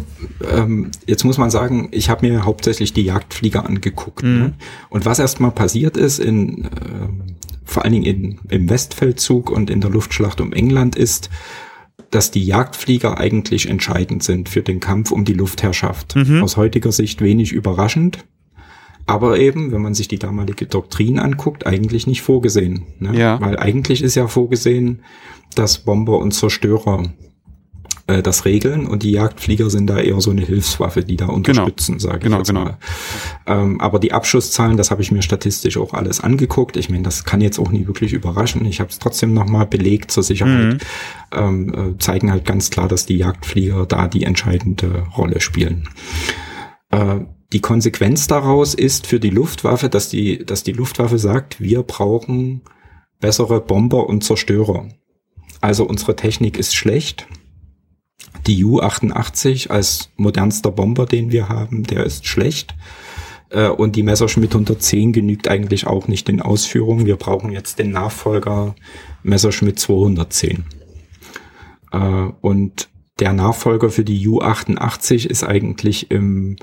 ähm, jetzt muss man sagen, ich habe mir hauptsächlich die Jagdflieger angeguckt. Ne? Mhm. Ne? Und was erstmal passiert ist, in, äh, vor allen Dingen in, im Westfeldzug und in der Luftschlacht um England, ist, dass die Jagdflieger eigentlich entscheidend sind für den Kampf um die Luftherrschaft. Mhm. Aus heutiger Sicht wenig überraschend. Aber eben, wenn man sich die damalige Doktrin anguckt, eigentlich nicht vorgesehen. Ne? Ja. Weil eigentlich ist ja vorgesehen, dass Bomber und Zerstörer äh, das regeln und die Jagdflieger sind da eher so eine Hilfswaffe, die da unterstützen, genau. sage ich genau, jetzt genau. mal. Ähm, aber die Abschusszahlen, das habe ich mir statistisch auch alles angeguckt. Ich meine, das kann jetzt auch nie wirklich überraschen. Ich habe es trotzdem nochmal belegt zur Sicherheit. Mhm. Ähm, äh, zeigen halt ganz klar, dass die Jagdflieger da die entscheidende Rolle spielen. Äh, die Konsequenz daraus ist für die Luftwaffe, dass die, dass die Luftwaffe sagt, wir brauchen bessere Bomber und Zerstörer. Also unsere Technik ist schlecht die U-88 als modernster Bomber, den wir haben, der ist schlecht. Äh, und die Messerschmitt 110 genügt eigentlich auch nicht in Ausführung. Wir brauchen jetzt den Nachfolger Messerschmitt 210. Äh, und der Nachfolger für die U-88 ist eigentlich im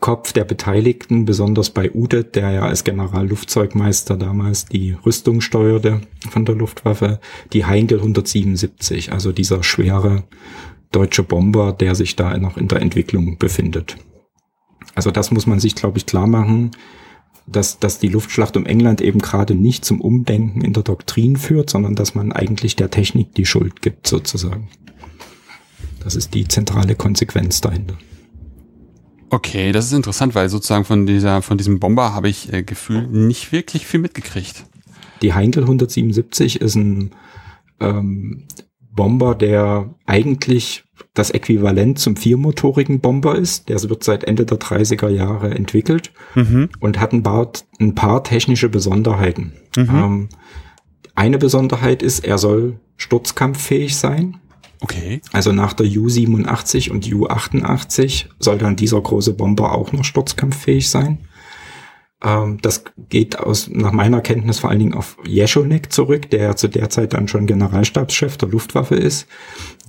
Kopf der Beteiligten, besonders bei Udet, der ja als Generallufzeugmeister damals die Rüstung steuerte von der Luftwaffe, die Heinkel 177, also dieser schwere deutsche Bomber, der sich da noch in der Entwicklung befindet. Also das muss man sich, glaube ich, klar machen, dass, dass die Luftschlacht um England eben gerade nicht zum Umdenken in der Doktrin führt, sondern dass man eigentlich der Technik die Schuld gibt, sozusagen. Das ist die zentrale Konsequenz dahinter. Okay, das ist interessant, weil sozusagen von dieser, von diesem Bomber habe ich äh, gefühlt nicht wirklich viel mitgekriegt. Die Heinkel 177 ist ein ähm, Bomber, der eigentlich das Äquivalent zum viermotorigen Bomber ist. Der wird seit Ende der 30er Jahre entwickelt mhm. und hat ein paar, ein paar technische Besonderheiten. Mhm. Ähm, eine Besonderheit ist, er soll sturzkampffähig sein. Okay. Also nach der U-87 und U-88 soll dann dieser große Bomber auch noch sturzkampffähig sein. Ähm, das geht aus, nach meiner Kenntnis vor allen Dingen auf Jeschonek zurück, der zu der Zeit dann schon Generalstabschef der Luftwaffe ist,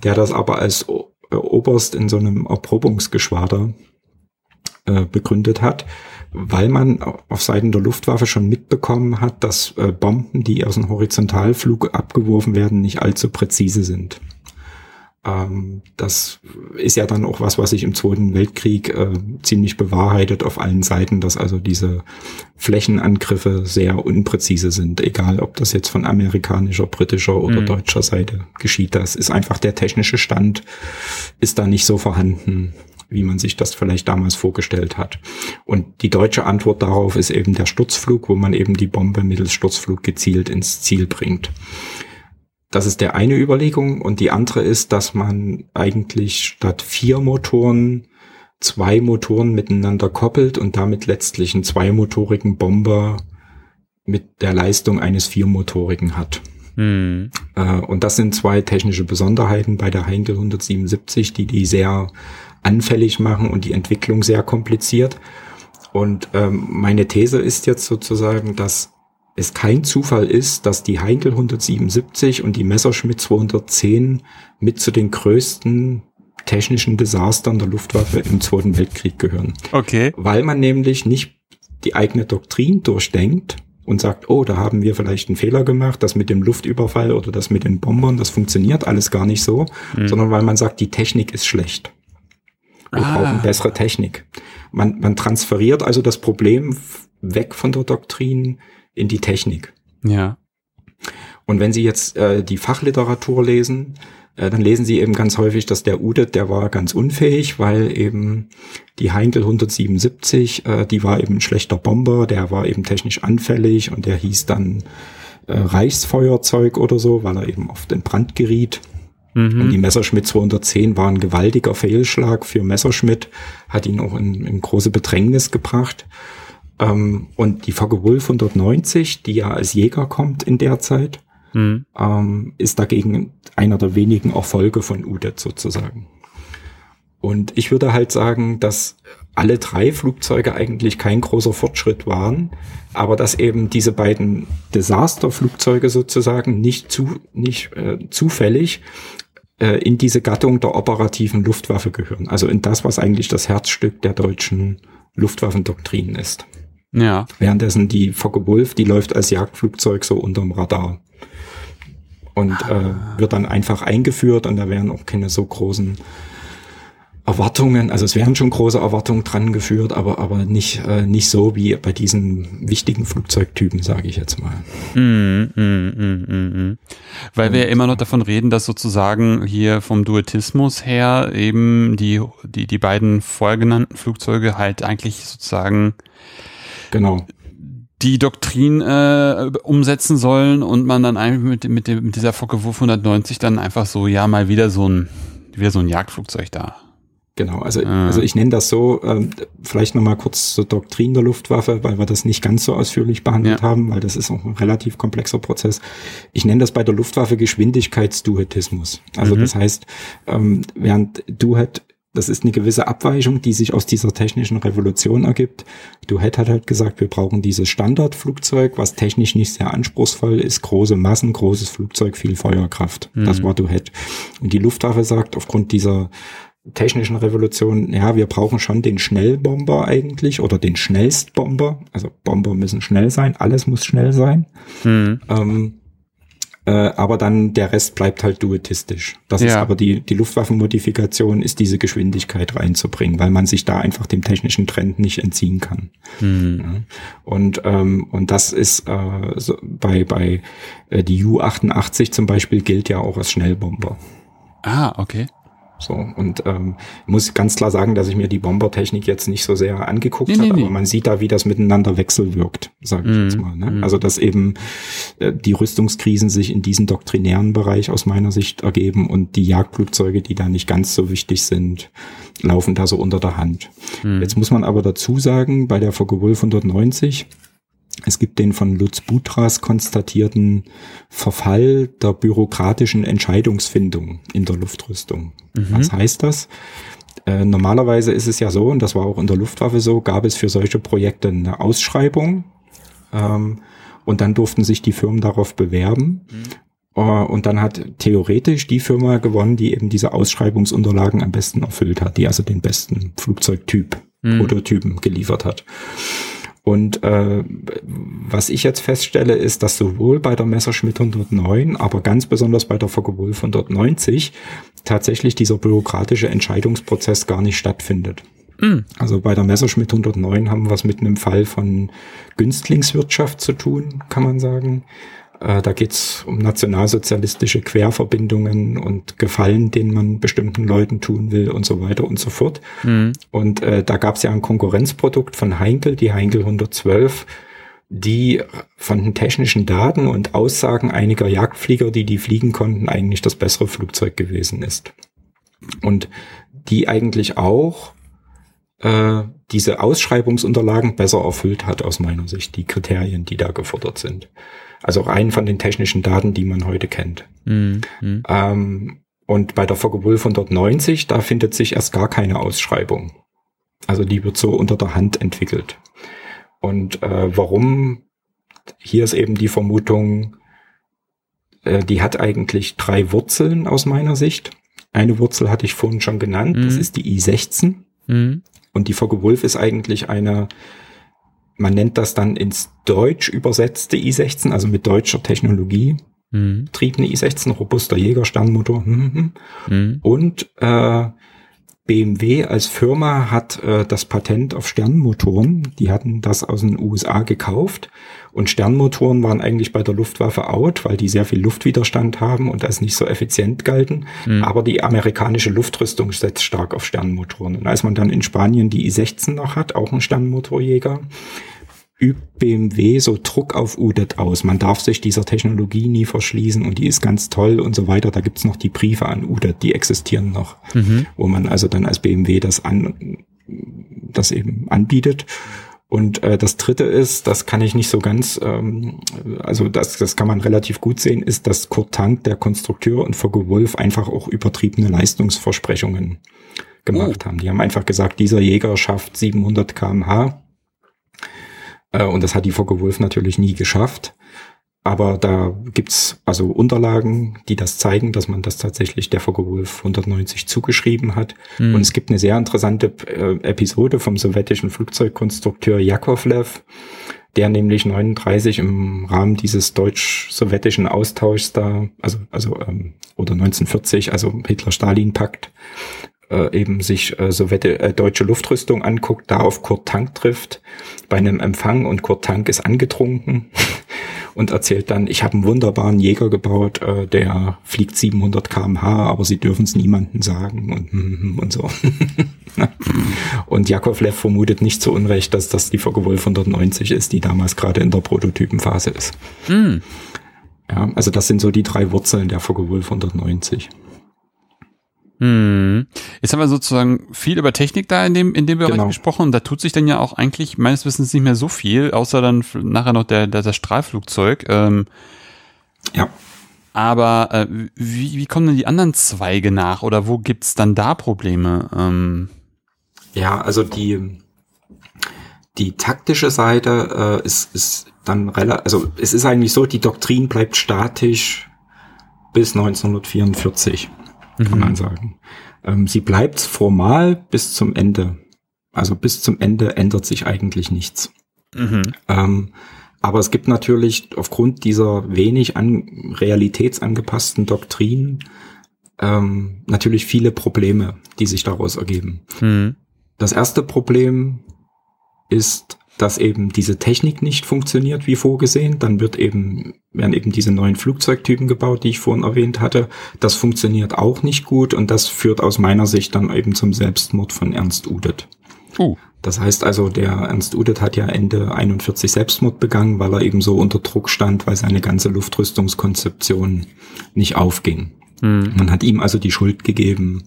der das aber als äh, Oberst in so einem Erprobungsgeschwader äh, begründet hat, weil man auf Seiten der Luftwaffe schon mitbekommen hat, dass äh, Bomben, die aus dem Horizontalflug abgeworfen werden, nicht allzu präzise sind. Ähm, das ist ja dann auch was, was sich im Zweiten Weltkrieg äh, ziemlich bewahrheitet auf allen Seiten, dass also diese Flächenangriffe sehr unpräzise sind, egal ob das jetzt von amerikanischer, britischer oder mhm. deutscher Seite geschieht. Das ist einfach der technische Stand, ist da nicht so vorhanden, wie man sich das vielleicht damals vorgestellt hat. Und die deutsche Antwort darauf ist eben der Sturzflug, wo man eben die Bombe mittels Sturzflug gezielt ins Ziel bringt. Das ist der eine Überlegung. Und die andere ist, dass man eigentlich statt vier Motoren zwei Motoren miteinander koppelt und damit letztlich einen zweimotorigen Bomber mit der Leistung eines viermotorigen hat. Hm. Äh, und das sind zwei technische Besonderheiten bei der Heinkel 177, die die sehr anfällig machen und die Entwicklung sehr kompliziert. Und ähm, meine These ist jetzt sozusagen, dass es kein Zufall ist, dass die Heinkel 177 und die Messerschmitt 210 mit zu den größten technischen Desastern der Luftwaffe im Zweiten Weltkrieg gehören. Okay. Weil man nämlich nicht die eigene Doktrin durchdenkt und sagt, oh, da haben wir vielleicht einen Fehler gemacht, das mit dem Luftüberfall oder das mit den Bombern, das funktioniert alles gar nicht so, mhm. sondern weil man sagt, die Technik ist schlecht. Wir ah. brauchen bessere Technik. Man, man transferiert also das Problem weg von der Doktrin in die Technik. Ja. Und wenn Sie jetzt äh, die Fachliteratur lesen, äh, dann lesen Sie eben ganz häufig, dass der Udet, der war ganz unfähig, weil eben die Heinkel 177, äh, die war eben ein schlechter Bomber, der war eben technisch anfällig und der hieß dann äh, Reichsfeuerzeug oder so, weil er eben oft in Brand geriet. Mhm. Und die Messerschmitt 210 war ein gewaltiger Fehlschlag für Messerschmitt, hat ihn auch in, in große Bedrängnis gebracht. Ähm, und die Focke-Wulf 190, die ja als Jäger kommt in der Zeit, mhm. ähm, ist dagegen einer der wenigen Erfolge von UDET sozusagen. Und ich würde halt sagen, dass alle drei Flugzeuge eigentlich kein großer Fortschritt waren, aber dass eben diese beiden Desasterflugzeuge sozusagen nicht zu nicht äh, zufällig äh, in diese Gattung der operativen Luftwaffe gehören. Also in das, was eigentlich das Herzstück der deutschen Luftwaffendoktrin ist. Ja. Währenddessen die Focke Wolf, die läuft als Jagdflugzeug so unterm Radar und ah. äh, wird dann einfach eingeführt und da werden auch keine so großen Erwartungen, also es werden schon große Erwartungen dran geführt, aber aber nicht äh, nicht so wie bei diesen wichtigen Flugzeugtypen, sage ich jetzt mal. Mm, mm, mm. Weil wir ja immer noch davon reden, dass sozusagen hier vom Duetismus her eben die die die beiden vorgenannten Flugzeuge halt eigentlich sozusagen genau die Doktrin äh, umsetzen sollen und man dann einfach mit, mit, dem, mit dieser Focke Wurf 190 dann einfach so, ja, mal wieder so ein, wieder so ein Jagdflugzeug da. Genau, also, ah. also ich nenne das so, ähm, vielleicht nochmal kurz zur Doktrin der Luftwaffe, weil wir das nicht ganz so ausführlich behandelt ja. haben, weil das ist auch ein relativ komplexer Prozess. Ich nenne das bei der Luftwaffe Geschwindigkeitsduetismus. Also mhm. das heißt, ähm, während Duet das ist eine gewisse Abweichung, die sich aus dieser technischen Revolution ergibt. Duhet hat halt gesagt, wir brauchen dieses Standardflugzeug, was technisch nicht sehr anspruchsvoll ist, große Massen, großes Flugzeug, viel Feuerkraft. Mhm. Das war Duhet. Und die Luftwaffe sagt, aufgrund dieser technischen Revolution, ja, wir brauchen schon den Schnellbomber eigentlich oder den Schnellstbomber. Also Bomber müssen schnell sein, alles muss schnell sein. Mhm. Ähm, äh, aber dann der Rest bleibt halt duetistisch. Das ja. ist aber die, die Luftwaffenmodifikation ist diese Geschwindigkeit reinzubringen, weil man sich da einfach dem technischen Trend nicht entziehen kann. Mhm. Ja. Und, ähm, und das ist äh, so bei, bei äh, die U-88 zum Beispiel gilt ja auch als Schnellbomber. Ah, okay. So, und ähm, muss ganz klar sagen, dass ich mir die Bombertechnik jetzt nicht so sehr angeguckt nee, habe, nee, aber man sieht da, wie das miteinander wechselwirkt, sage ich mm, jetzt mal. Ne? Mm. Also dass eben äh, die Rüstungskrisen sich in diesen doktrinären Bereich aus meiner Sicht ergeben und die Jagdflugzeuge, die da nicht ganz so wichtig sind, laufen da so unter der Hand. Mm. Jetzt muss man aber dazu sagen, bei der Focke Wolf 190 es gibt den von Lutz Butras konstatierten Verfall der bürokratischen Entscheidungsfindung in der Luftrüstung. Mhm. Was heißt das? Äh, normalerweise ist es ja so, und das war auch in der Luftwaffe so, gab es für solche Projekte eine Ausschreibung ähm, und dann durften sich die Firmen darauf bewerben. Mhm. Äh, und dann hat theoretisch die Firma gewonnen, die eben diese Ausschreibungsunterlagen am besten erfüllt hat, die also den besten Flugzeugtyp, mhm. Prototypen geliefert hat. Und äh, was ich jetzt feststelle, ist, dass sowohl bei der Messerschmitt 109, aber ganz besonders bei der Focke Wolf 190 tatsächlich dieser bürokratische Entscheidungsprozess gar nicht stattfindet. Mm. Also bei der Messerschmitt 109 haben wir es mit einem Fall von Günstlingswirtschaft zu tun, kann man sagen. Äh, da geht's um nationalsozialistische Querverbindungen und Gefallen, den man bestimmten Leuten tun will und so weiter und so fort. Mhm. Und äh, da gab's ja ein Konkurrenzprodukt von Heinkel, die Heinkel 112, die von den technischen Daten und Aussagen einiger Jagdflieger, die die fliegen konnten, eigentlich das bessere Flugzeug gewesen ist. Und die eigentlich auch äh, diese Ausschreibungsunterlagen besser erfüllt hat aus meiner Sicht, die Kriterien, die da gefordert sind. Also rein von den technischen Daten, die man heute kennt. Mhm. Ähm, und bei der Focke Wolf 190, da findet sich erst gar keine Ausschreibung. Also die wird so unter der Hand entwickelt. Und äh, warum? Hier ist eben die Vermutung, äh, die hat eigentlich drei Wurzeln aus meiner Sicht. Eine Wurzel hatte ich vorhin schon genannt, mhm. das ist die I16. Mhm. Und die Focke Wolf ist eigentlich eine man nennt das dann ins Deutsch übersetzte i16, also mit deutscher Technologie mhm. betriebene i16, robuster Jägersternmotor. Hm, hm, hm. Mhm. Und äh, BMW als Firma hat äh, das Patent auf Sternmotoren. Die hatten das aus den USA gekauft. Und Sternmotoren waren eigentlich bei der Luftwaffe out, weil die sehr viel Luftwiderstand haben und als nicht so effizient galten. Mhm. Aber die amerikanische Luftrüstung setzt stark auf Sternmotoren. Und als man dann in Spanien die I-16 noch hat, auch ein Sternmotorjäger, übt BMW so Druck auf UDET aus. Man darf sich dieser Technologie nie verschließen und die ist ganz toll und so weiter. Da gibt's noch die Briefe an UDET, die existieren noch, mhm. wo man also dann als BMW das an, das eben anbietet. Und äh, das Dritte ist, das kann ich nicht so ganz, ähm, also das, das kann man relativ gut sehen, ist, dass Kurt Tank, der Konstrukteur und Focke Wolf einfach auch übertriebene Leistungsversprechungen gemacht oh. haben. Die haben einfach gesagt, dieser Jäger schafft 700 kmh. Äh, und das hat die Focke Wolf natürlich nie geschafft. Aber da gibt's also Unterlagen, die das zeigen, dass man das tatsächlich der Focke-Wulf 190 zugeschrieben hat. Mhm. Und es gibt eine sehr interessante äh, Episode vom sowjetischen Flugzeugkonstrukteur Jakovlev, der nämlich 39 im Rahmen dieses deutsch-sowjetischen Austauschs da, also, also ähm, oder 1940, also Hitler-Stalin-Pakt, äh, eben sich äh, Sowjete, äh, deutsche Luftrüstung anguckt, da auf Kurt Tank trifft bei einem Empfang und Kurt Tank ist angetrunken und erzählt dann, ich habe einen wunderbaren Jäger gebaut, äh, der fliegt 700 kmh, aber sie dürfen es niemandem sagen und, hm, hm, hm, und so. <laughs> und Jakovlev vermutet nicht zu Unrecht, dass das die Focke Wolf 190 ist, die damals gerade in der Prototypenphase ist. Mm. Ja, also das sind so die drei Wurzeln der Focke Wolf 190. Hm. Jetzt haben wir sozusagen viel über Technik da in dem, in dem Bereich genau. gesprochen und da tut sich dann ja auch eigentlich meines Wissens nicht mehr so viel, außer dann nachher noch der, der, der Strahlflugzeug. Ähm, ja. Aber äh, wie, wie kommen denn die anderen Zweige nach oder wo gibt's dann da Probleme? Ähm, ja, also die, die taktische Seite äh, ist, ist dann relativ, also es ist eigentlich so, die Doktrin bleibt statisch bis 1944 kann mhm. man sagen. Ähm, sie bleibt formal bis zum Ende. Also bis zum Ende ändert sich eigentlich nichts. Mhm. Ähm, aber es gibt natürlich aufgrund dieser wenig an realitätsangepassten Doktrin ähm, natürlich viele Probleme, die sich daraus ergeben. Mhm. Das erste Problem ist dass eben diese Technik nicht funktioniert wie vorgesehen. Dann wird eben, werden eben diese neuen Flugzeugtypen gebaut, die ich vorhin erwähnt hatte. Das funktioniert auch nicht gut und das führt aus meiner Sicht dann eben zum Selbstmord von Ernst Udet. Uh. Das heißt also, der Ernst Udet hat ja Ende 41 Selbstmord begangen, weil er eben so unter Druck stand, weil seine ganze Luftrüstungskonzeption nicht aufging. Mhm. Man hat ihm also die Schuld gegeben,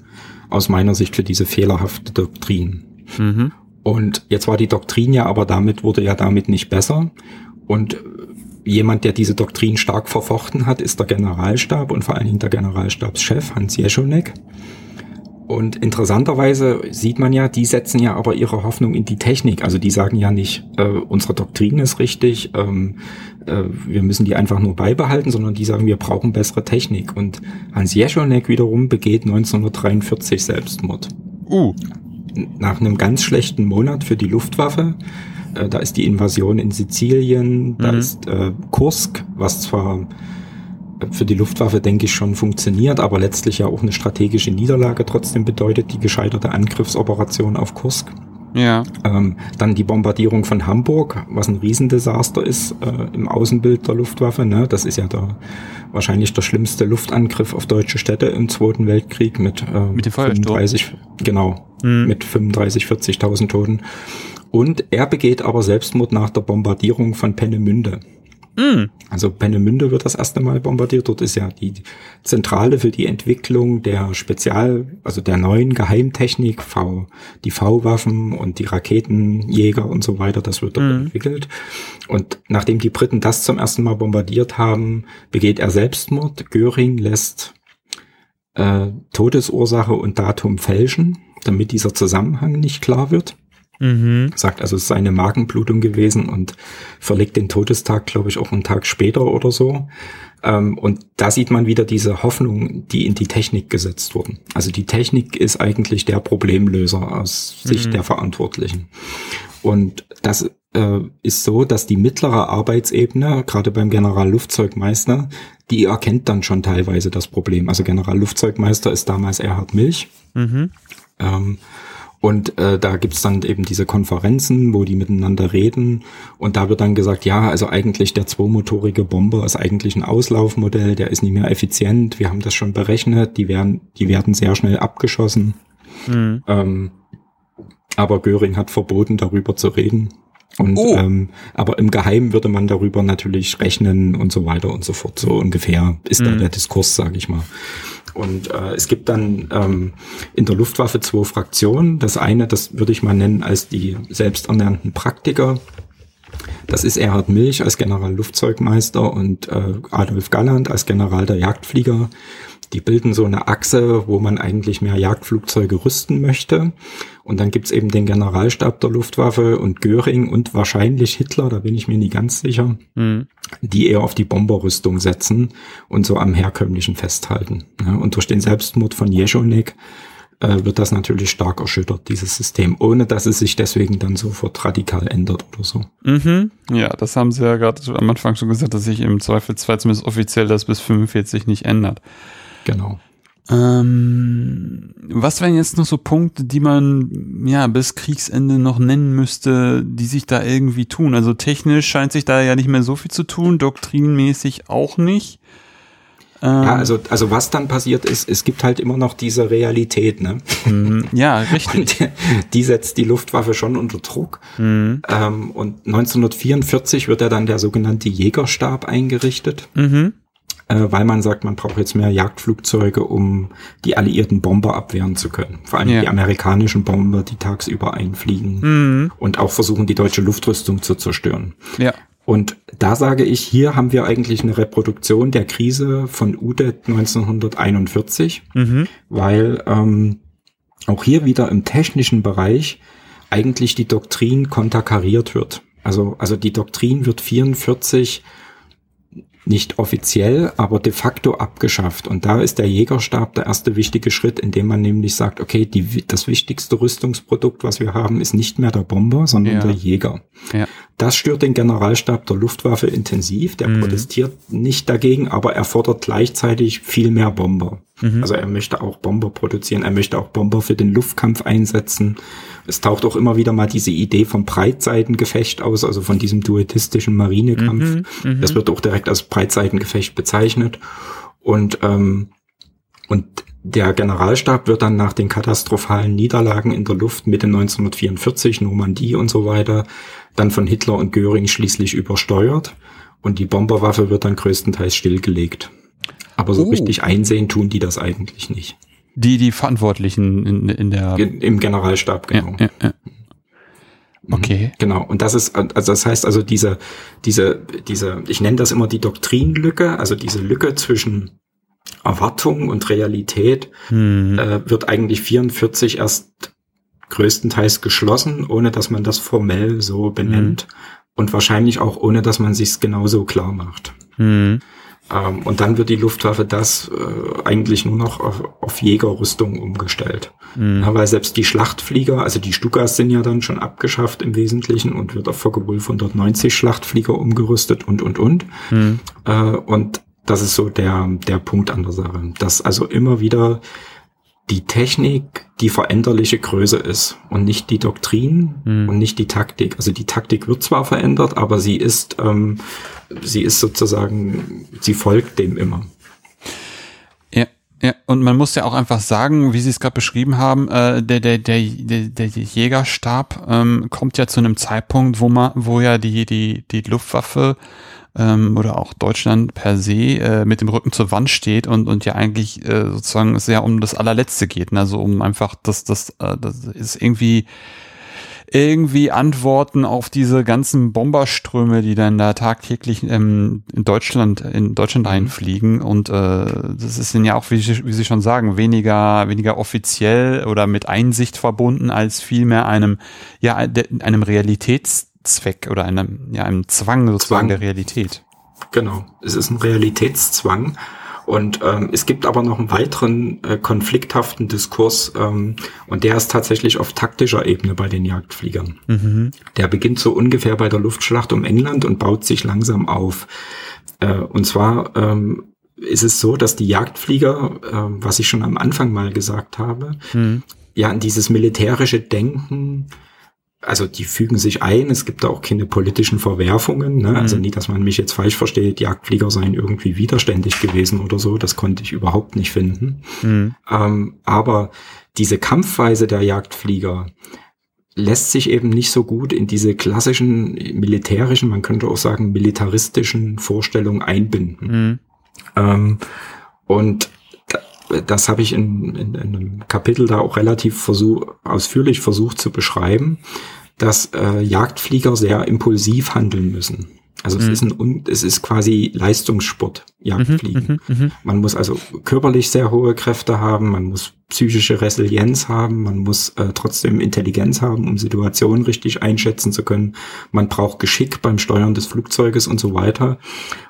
aus meiner Sicht für diese fehlerhafte Doktrin. Mhm. Und jetzt war die Doktrin ja, aber damit wurde ja damit nicht besser. Und jemand, der diese Doktrin stark verfochten hat, ist der Generalstab und vor allen Dingen der Generalstabschef Hans Jeschonek. Und interessanterweise sieht man ja, die setzen ja aber ihre Hoffnung in die Technik. Also die sagen ja nicht, äh, unsere Doktrin ist richtig, ähm, äh, wir müssen die einfach nur beibehalten, sondern die sagen, wir brauchen bessere Technik. Und Hans Jeschonek wiederum begeht 1943 Selbstmord. Uh nach einem ganz schlechten Monat für die Luftwaffe. Äh, da ist die Invasion in Sizilien, da mhm. ist äh, Kursk, was zwar für die Luftwaffe, denke ich, schon funktioniert, aber letztlich ja auch eine strategische Niederlage trotzdem bedeutet, die gescheiterte Angriffsoperation auf Kursk. Ja. Ähm, dann die Bombardierung von Hamburg, was ein Riesendesaster ist äh, im Außenbild der Luftwaffe. Ne? Das ist ja der, wahrscheinlich der schlimmste Luftangriff auf deutsche Städte im Zweiten Weltkrieg mit, äh, mit dem 35, genau, mhm. mit 35, 40.000 Toten. Und er begeht aber Selbstmord nach der Bombardierung von Pennemünde. Mm. Also Pennemünde wird das erste Mal bombardiert. Dort ist ja die Zentrale für die Entwicklung der Spezial, also der neuen Geheimtechnik, V, die V-Waffen und die Raketenjäger und so weiter. Das wird dort mm. entwickelt. Und nachdem die Briten das zum ersten Mal bombardiert haben, begeht er Selbstmord. Göring lässt äh, Todesursache und Datum fälschen, damit dieser Zusammenhang nicht klar wird. Mhm. Sagt also, es sei eine Magenblutung gewesen und verlegt den Todestag, glaube ich, auch einen Tag später oder so. Ähm, und da sieht man wieder diese Hoffnung, die in die Technik gesetzt wurden. Also die Technik ist eigentlich der Problemlöser aus Sicht mhm. der Verantwortlichen. Und das äh, ist so, dass die mittlere Arbeitsebene, gerade beim Generallufzeugmeister, die erkennt dann schon teilweise das Problem. Also Generallufzeugmeister ist damals Erhard Milch. Mhm. Ähm, und äh, da gibt's dann eben diese Konferenzen, wo die miteinander reden. Und da wird dann gesagt, ja, also eigentlich der zweimotorige Bomber ist eigentlich ein Auslaufmodell, der ist nicht mehr effizient. Wir haben das schon berechnet, die werden, die werden sehr schnell abgeschossen. Mhm. Ähm, aber Göring hat verboten, darüber zu reden. Und oh. ähm, aber im Geheimen würde man darüber natürlich rechnen und so weiter und so fort. So ungefähr ist mhm. da der Diskurs, sage ich mal. Und äh, es gibt dann ähm, in der Luftwaffe zwei Fraktionen. Das eine, das würde ich mal nennen als die selbsternannten Praktiker. Das ist Erhard Milch als General-Luftzeugmeister und äh, Adolf Galland als General der Jagdflieger. Die bilden so eine Achse, wo man eigentlich mehr Jagdflugzeuge rüsten möchte. Und dann gibt's eben den Generalstab der Luftwaffe und Göring und wahrscheinlich Hitler, da bin ich mir nie ganz sicher, mhm. die eher auf die Bomberrüstung setzen und so am herkömmlichen festhalten. Ja, und durch den Selbstmord von Jeschonek äh, wird das natürlich stark erschüttert, dieses System, ohne dass es sich deswegen dann sofort radikal ändert oder so. Mhm. Ja, das haben sie ja gerade am Anfang schon gesagt, dass sich im Zweifelsfall zumindest offiziell das bis 45 nicht ändert. Genau. Ähm, was wären jetzt noch so Punkte, die man ja bis Kriegsende noch nennen müsste, die sich da irgendwie tun? Also technisch scheint sich da ja nicht mehr so viel zu tun, doktrinmäßig auch nicht. Ähm, ja, also, also was dann passiert ist, es gibt halt immer noch diese Realität, ne? Mhm. Ja, <laughs> richtig. Und die, die, setzt die Luftwaffe schon unter Druck. Mhm. Ähm, und 1944 wird ja dann der sogenannte Jägerstab eingerichtet. Mhm weil man sagt, man braucht jetzt mehr Jagdflugzeuge, um die alliierten Bomber abwehren zu können. Vor allem ja. die amerikanischen Bomber, die tagsüber einfliegen mhm. und auch versuchen, die deutsche Luftrüstung zu zerstören. Ja. Und da sage ich, hier haben wir eigentlich eine Reproduktion der Krise von UDET 1941, mhm. weil ähm, auch hier wieder im technischen Bereich eigentlich die Doktrin konterkariert wird. Also, also die Doktrin wird 44 nicht offiziell, aber de facto abgeschafft. Und da ist der Jägerstab der erste wichtige Schritt, indem man nämlich sagt, okay, die, das wichtigste Rüstungsprodukt, was wir haben, ist nicht mehr der Bomber, sondern ja. der Jäger. Ja. Das stört den Generalstab der Luftwaffe intensiv. Der mhm. protestiert nicht dagegen, aber er fordert gleichzeitig viel mehr Bomber. Mhm. Also er möchte auch Bomber produzieren, er möchte auch Bomber für den Luftkampf einsetzen. Es taucht auch immer wieder mal diese Idee vom Breitseitengefecht aus, also von diesem duetistischen Marinekampf. Mhm. mhm. Das wird auch direkt als Breitseitengefecht bezeichnet. Und, ähm, und der Generalstab wird dann nach den katastrophalen Niederlagen in der Luft Mitte 1944, Normandie und so weiter, dann von Hitler und Göring schließlich übersteuert und die Bomberwaffe wird dann größtenteils stillgelegt. Aber so oh. richtig einsehen tun die das eigentlich nicht. Die, die Verantwortlichen in, in der... Im Generalstab, genau. Ja, ja, ja. Mhm. Okay. Genau. Und das ist, also das heißt also diese, diese, diese, ich nenne das immer die Doktrinlücke, also diese Lücke zwischen Erwartung und Realität hm. äh, wird eigentlich 44 erst größtenteils geschlossen, ohne dass man das formell so benennt hm. und wahrscheinlich auch ohne, dass man sich genauso klar macht. Hm. Ähm, und dann wird die Luftwaffe das äh, eigentlich nur noch auf, auf Jägerrüstung umgestellt. Mhm. Ja, weil selbst die Schlachtflieger, also die Stukas sind ja dann schon abgeschafft im Wesentlichen und wird auf Focke-Wulf 190 Schlachtflieger umgerüstet und, und, und. Mhm. Äh, und das ist so der, der Punkt an der Sache. Dass also immer wieder die Technik die veränderliche Größe ist und nicht die Doktrin mhm. und nicht die Taktik. Also die Taktik wird zwar verändert, aber sie ist, ähm, sie ist sozusagen, sie folgt dem immer. Ja, ja, und man muss ja auch einfach sagen, wie Sie es gerade beschrieben haben, äh, der, der, der, der, Jägerstab ähm, kommt ja zu einem Zeitpunkt, wo man, wo ja die, die, die Luftwaffe ähm, oder auch Deutschland per se äh, mit dem Rücken zur Wand steht und, und ja eigentlich äh, sozusagen sehr um das allerletzte geht. Ne? Also um einfach das, das, äh, das ist irgendwie irgendwie Antworten auf diese ganzen Bomberströme, die dann da tagtäglich ähm, in Deutschland in Deutschland mhm. einfliegen und äh, das ist dann ja auch, wie Sie, wie Sie schon sagen, weniger weniger offiziell oder mit Einsicht verbunden als vielmehr einem ja einem Realitäts Zweck oder einem, ja, einem Zwang sozusagen Zwang. der Realität. Genau, es ist ein Realitätszwang. Und ähm, es gibt aber noch einen weiteren äh, konflikthaften Diskurs ähm, und der ist tatsächlich auf taktischer Ebene bei den Jagdfliegern. Mhm. Der beginnt so ungefähr bei der Luftschlacht um England und baut sich langsam auf. Äh, und zwar ähm, ist es so, dass die Jagdflieger, äh, was ich schon am Anfang mal gesagt habe, mhm. ja an dieses militärische Denken also die fügen sich ein, es gibt da auch keine politischen Verwerfungen, ne? also mhm. nie, dass man mich jetzt falsch versteht, Jagdflieger seien irgendwie widerständig gewesen oder so, das konnte ich überhaupt nicht finden. Mhm. Ähm, aber diese Kampfweise der Jagdflieger lässt sich eben nicht so gut in diese klassischen militärischen, man könnte auch sagen militaristischen Vorstellungen einbinden. Mhm. Ähm, und das habe ich in, in, in, einem Kapitel da auch relativ versuch, ausführlich versucht zu beschreiben, dass äh, Jagdflieger sehr impulsiv handeln müssen. Also mhm. es ist ein, es ist quasi Leistungssport, Jagdfliegen. Mhm, mhm, mhm, man muss also körperlich sehr hohe Kräfte haben, man muss psychische Resilienz haben, man muss äh, trotzdem Intelligenz haben, um Situationen richtig einschätzen zu können. Man braucht Geschick beim Steuern des Flugzeuges und so weiter.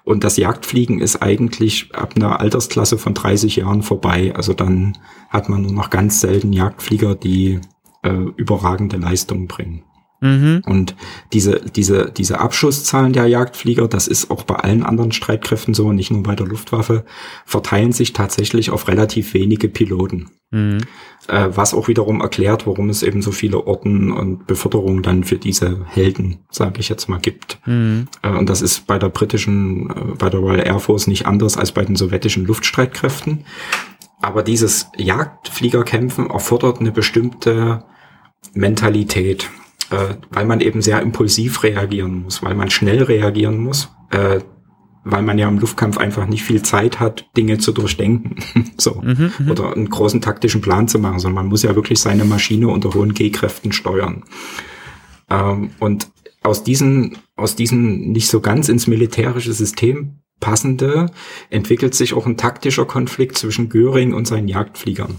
Und das Jagdfliegen ist eigentlich ab einer Altersklasse von 30 Jahren vorbei. Also dann hat man nur noch ganz selten Jagdflieger, die äh, überragende Leistungen bringen. Mhm. Und diese, diese, diese Abschusszahlen der Jagdflieger, das ist auch bei allen anderen Streitkräften so, nicht nur bei der Luftwaffe, verteilen sich tatsächlich auf relativ wenige Piloten. Mhm. Äh, was auch wiederum erklärt, warum es eben so viele Orden und Beförderungen dann für diese Helden, sage ich jetzt mal, gibt. Mhm. Äh, und das ist bei der britischen, äh, bei der Royal Air Force nicht anders als bei den sowjetischen Luftstreitkräften. Aber dieses Jagdfliegerkämpfen erfordert eine bestimmte Mentalität äh, weil man eben sehr impulsiv reagieren muss, weil man schnell reagieren muss, äh, weil man ja im Luftkampf einfach nicht viel Zeit hat, Dinge zu durchdenken, <laughs> so. Mhm, mhm, oder einen großen taktischen Plan zu machen, sondern man muss ja wirklich seine Maschine unter hohen G-Kräften steuern. Ähm, und aus diesen aus diesen nicht so ganz ins militärische System passende entwickelt sich auch ein taktischer Konflikt zwischen Göring und seinen Jagdfliegern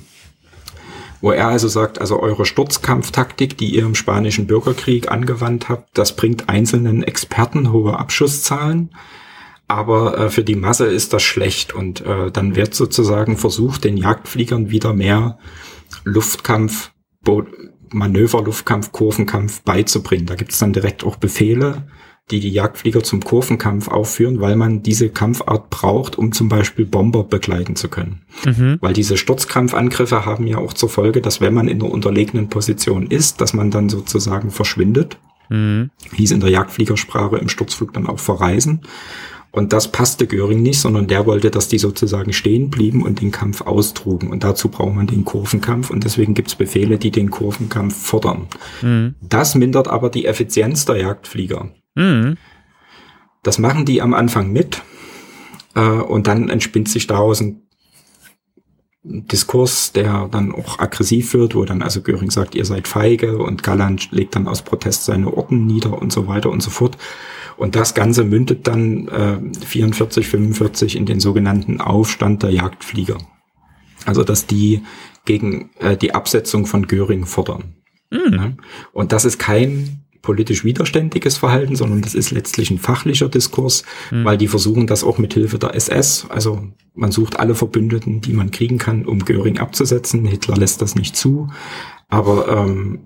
wo er also sagt, also eure Sturzkampftaktik, die ihr im spanischen Bürgerkrieg angewandt habt, das bringt einzelnen Experten hohe Abschusszahlen, aber äh, für die Masse ist das schlecht. Und äh, dann wird sozusagen versucht, den Jagdfliegern wieder mehr Luftkampf, Bo Manöver, Luftkampf, Kurvenkampf beizubringen. Da gibt es dann direkt auch Befehle, die die Jagdflieger zum Kurvenkampf aufführen, weil man diese Kampfart braucht, um zum Beispiel Bomber begleiten zu können. Mhm. Weil diese Sturzkampfangriffe haben ja auch zur Folge, dass wenn man in einer unterlegenen Position ist, dass man dann sozusagen verschwindet. Mhm. Hieß in der Jagdfliegersprache im Sturzflug dann auch verreisen. Und das passte Göring nicht, sondern der wollte, dass die sozusagen stehen blieben und den Kampf austrugen. Und dazu braucht man den Kurvenkampf und deswegen gibt's Befehle, die den Kurvenkampf fordern. Mhm. Das mindert aber die Effizienz der Jagdflieger. Mhm. Das machen die am Anfang mit äh, und dann entspinnt sich daraus ein Diskurs, der dann auch aggressiv wird, wo dann also Göring sagt, ihr seid feige und Galland legt dann aus Protest seine Orden nieder und so weiter und so fort. Und das Ganze mündet dann äh, 44, 45 in den sogenannten Aufstand der Jagdflieger. Also dass die gegen äh, die Absetzung von Göring fordern. Mhm. Und das ist kein politisch widerständiges Verhalten, sondern das ist letztlich ein fachlicher Diskurs, mhm. weil die versuchen das auch mit Hilfe der SS. Also man sucht alle Verbündeten, die man kriegen kann, um Göring abzusetzen. Hitler lässt das nicht zu. Aber ähm,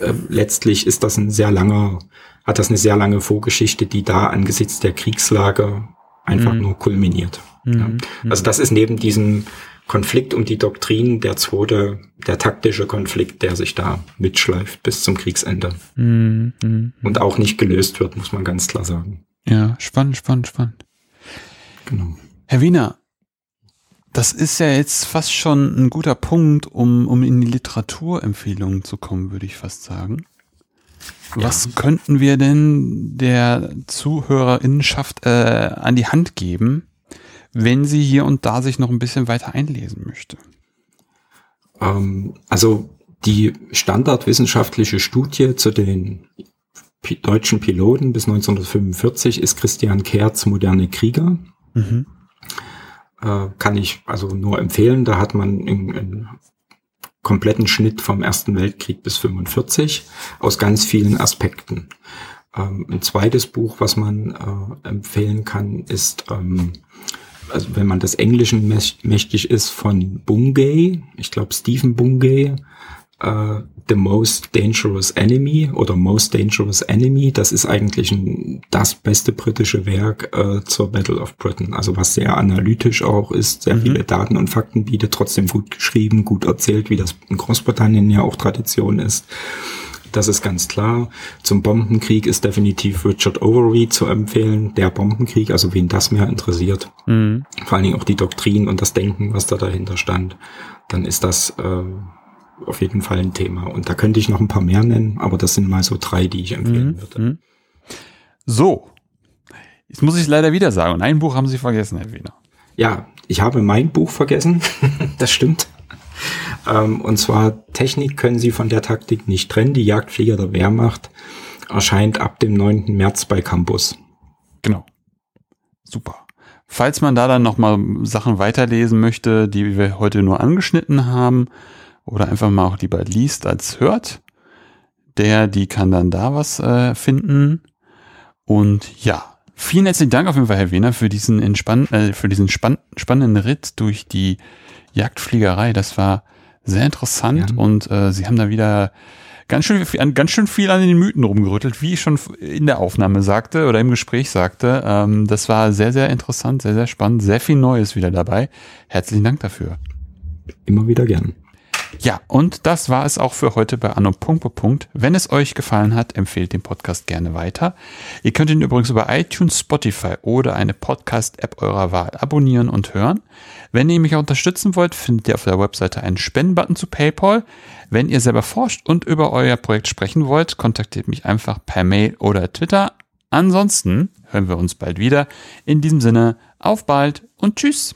äh, letztlich ist das ein sehr langer, hat das eine sehr lange Vorgeschichte, die da angesichts der Kriegslage einfach mhm. nur kulminiert. Mhm. Ja. Also das ist neben diesem Konflikt um die Doktrin der zweite, der taktische Konflikt, der sich da mitschleift bis zum Kriegsende. Mm, mm, Und auch nicht gelöst wird, muss man ganz klar sagen. Ja, spannend, spannend, spannend. Genau. Herr Wiener, das ist ja jetzt fast schon ein guter Punkt, um, um in die Literaturempfehlungen zu kommen, würde ich fast sagen. Ja. Was könnten wir denn der Zuhörerinnenschaft äh, an die Hand geben, wenn sie hier und da sich noch ein bisschen weiter einlesen möchte? Ähm, also die standardwissenschaftliche Studie zu den deutschen Piloten bis 1945 ist Christian Kerz Moderne Krieger. Mhm. Äh, kann ich also nur empfehlen. Da hat man einen kompletten Schnitt vom Ersten Weltkrieg bis 45 aus ganz vielen Aspekten. Ähm, ein zweites Buch, was man äh, empfehlen kann, ist ähm, also wenn man des Englischen mächtig ist, von Bungay, ich glaube Stephen Bungay, uh, The Most Dangerous Enemy oder Most Dangerous Enemy, das ist eigentlich ein, das beste britische Werk uh, zur Battle of Britain, also was sehr analytisch auch ist, sehr mhm. viele Daten und Fakten bietet, trotzdem gut geschrieben, gut erzählt, wie das in Großbritannien ja auch Tradition ist. Das ist ganz klar. Zum Bombenkrieg ist definitiv Richard Overy zu empfehlen. Der Bombenkrieg, also wen das mehr interessiert. Mhm. Vor allen Dingen auch die Doktrin und das Denken, was da dahinter stand. Dann ist das äh, auf jeden Fall ein Thema. Und da könnte ich noch ein paar mehr nennen, aber das sind mal so drei, die ich empfehlen mhm. würde. Mhm. So. Jetzt muss ich es leider wieder sagen. Und ein Buch haben Sie vergessen, Herr Wiener. Ja, ich habe mein Buch vergessen. <laughs> das stimmt. Ähm, und zwar Technik können Sie von der Taktik nicht trennen. Die Jagdflieger der Wehrmacht erscheint ab dem 9. März bei Campus. Genau. Super. Falls man da dann nochmal Sachen weiterlesen möchte, die wir heute nur angeschnitten haben, oder einfach mal auch lieber liest als hört, der, die kann dann da was äh, finden. Und ja, vielen herzlichen Dank auf jeden Fall, Herr Wehner, für diesen, entspann äh, für diesen spann spannenden Ritt durch die Jagdfliegerei. Das war sehr interessant ja. und äh, Sie haben da wieder ganz schön, ganz schön viel an den Mythen rumgerüttelt, wie ich schon in der Aufnahme sagte oder im Gespräch sagte. Ähm, das war sehr, sehr interessant, sehr, sehr spannend, sehr viel Neues wieder dabei. Herzlichen Dank dafür. Immer wieder gern. Ja, und das war es auch für heute bei Anno. Wenn es euch gefallen hat, empfehlt den Podcast gerne weiter. Ihr könnt ihn übrigens über iTunes, Spotify oder eine Podcast-App eurer Wahl abonnieren und hören. Wenn ihr mich unterstützen wollt, findet ihr auf der Webseite einen Spendenbutton zu PayPal. Wenn ihr selber forscht und über euer Projekt sprechen wollt, kontaktiert mich einfach per Mail oder Twitter. Ansonsten hören wir uns bald wieder. In diesem Sinne, auf bald und tschüss.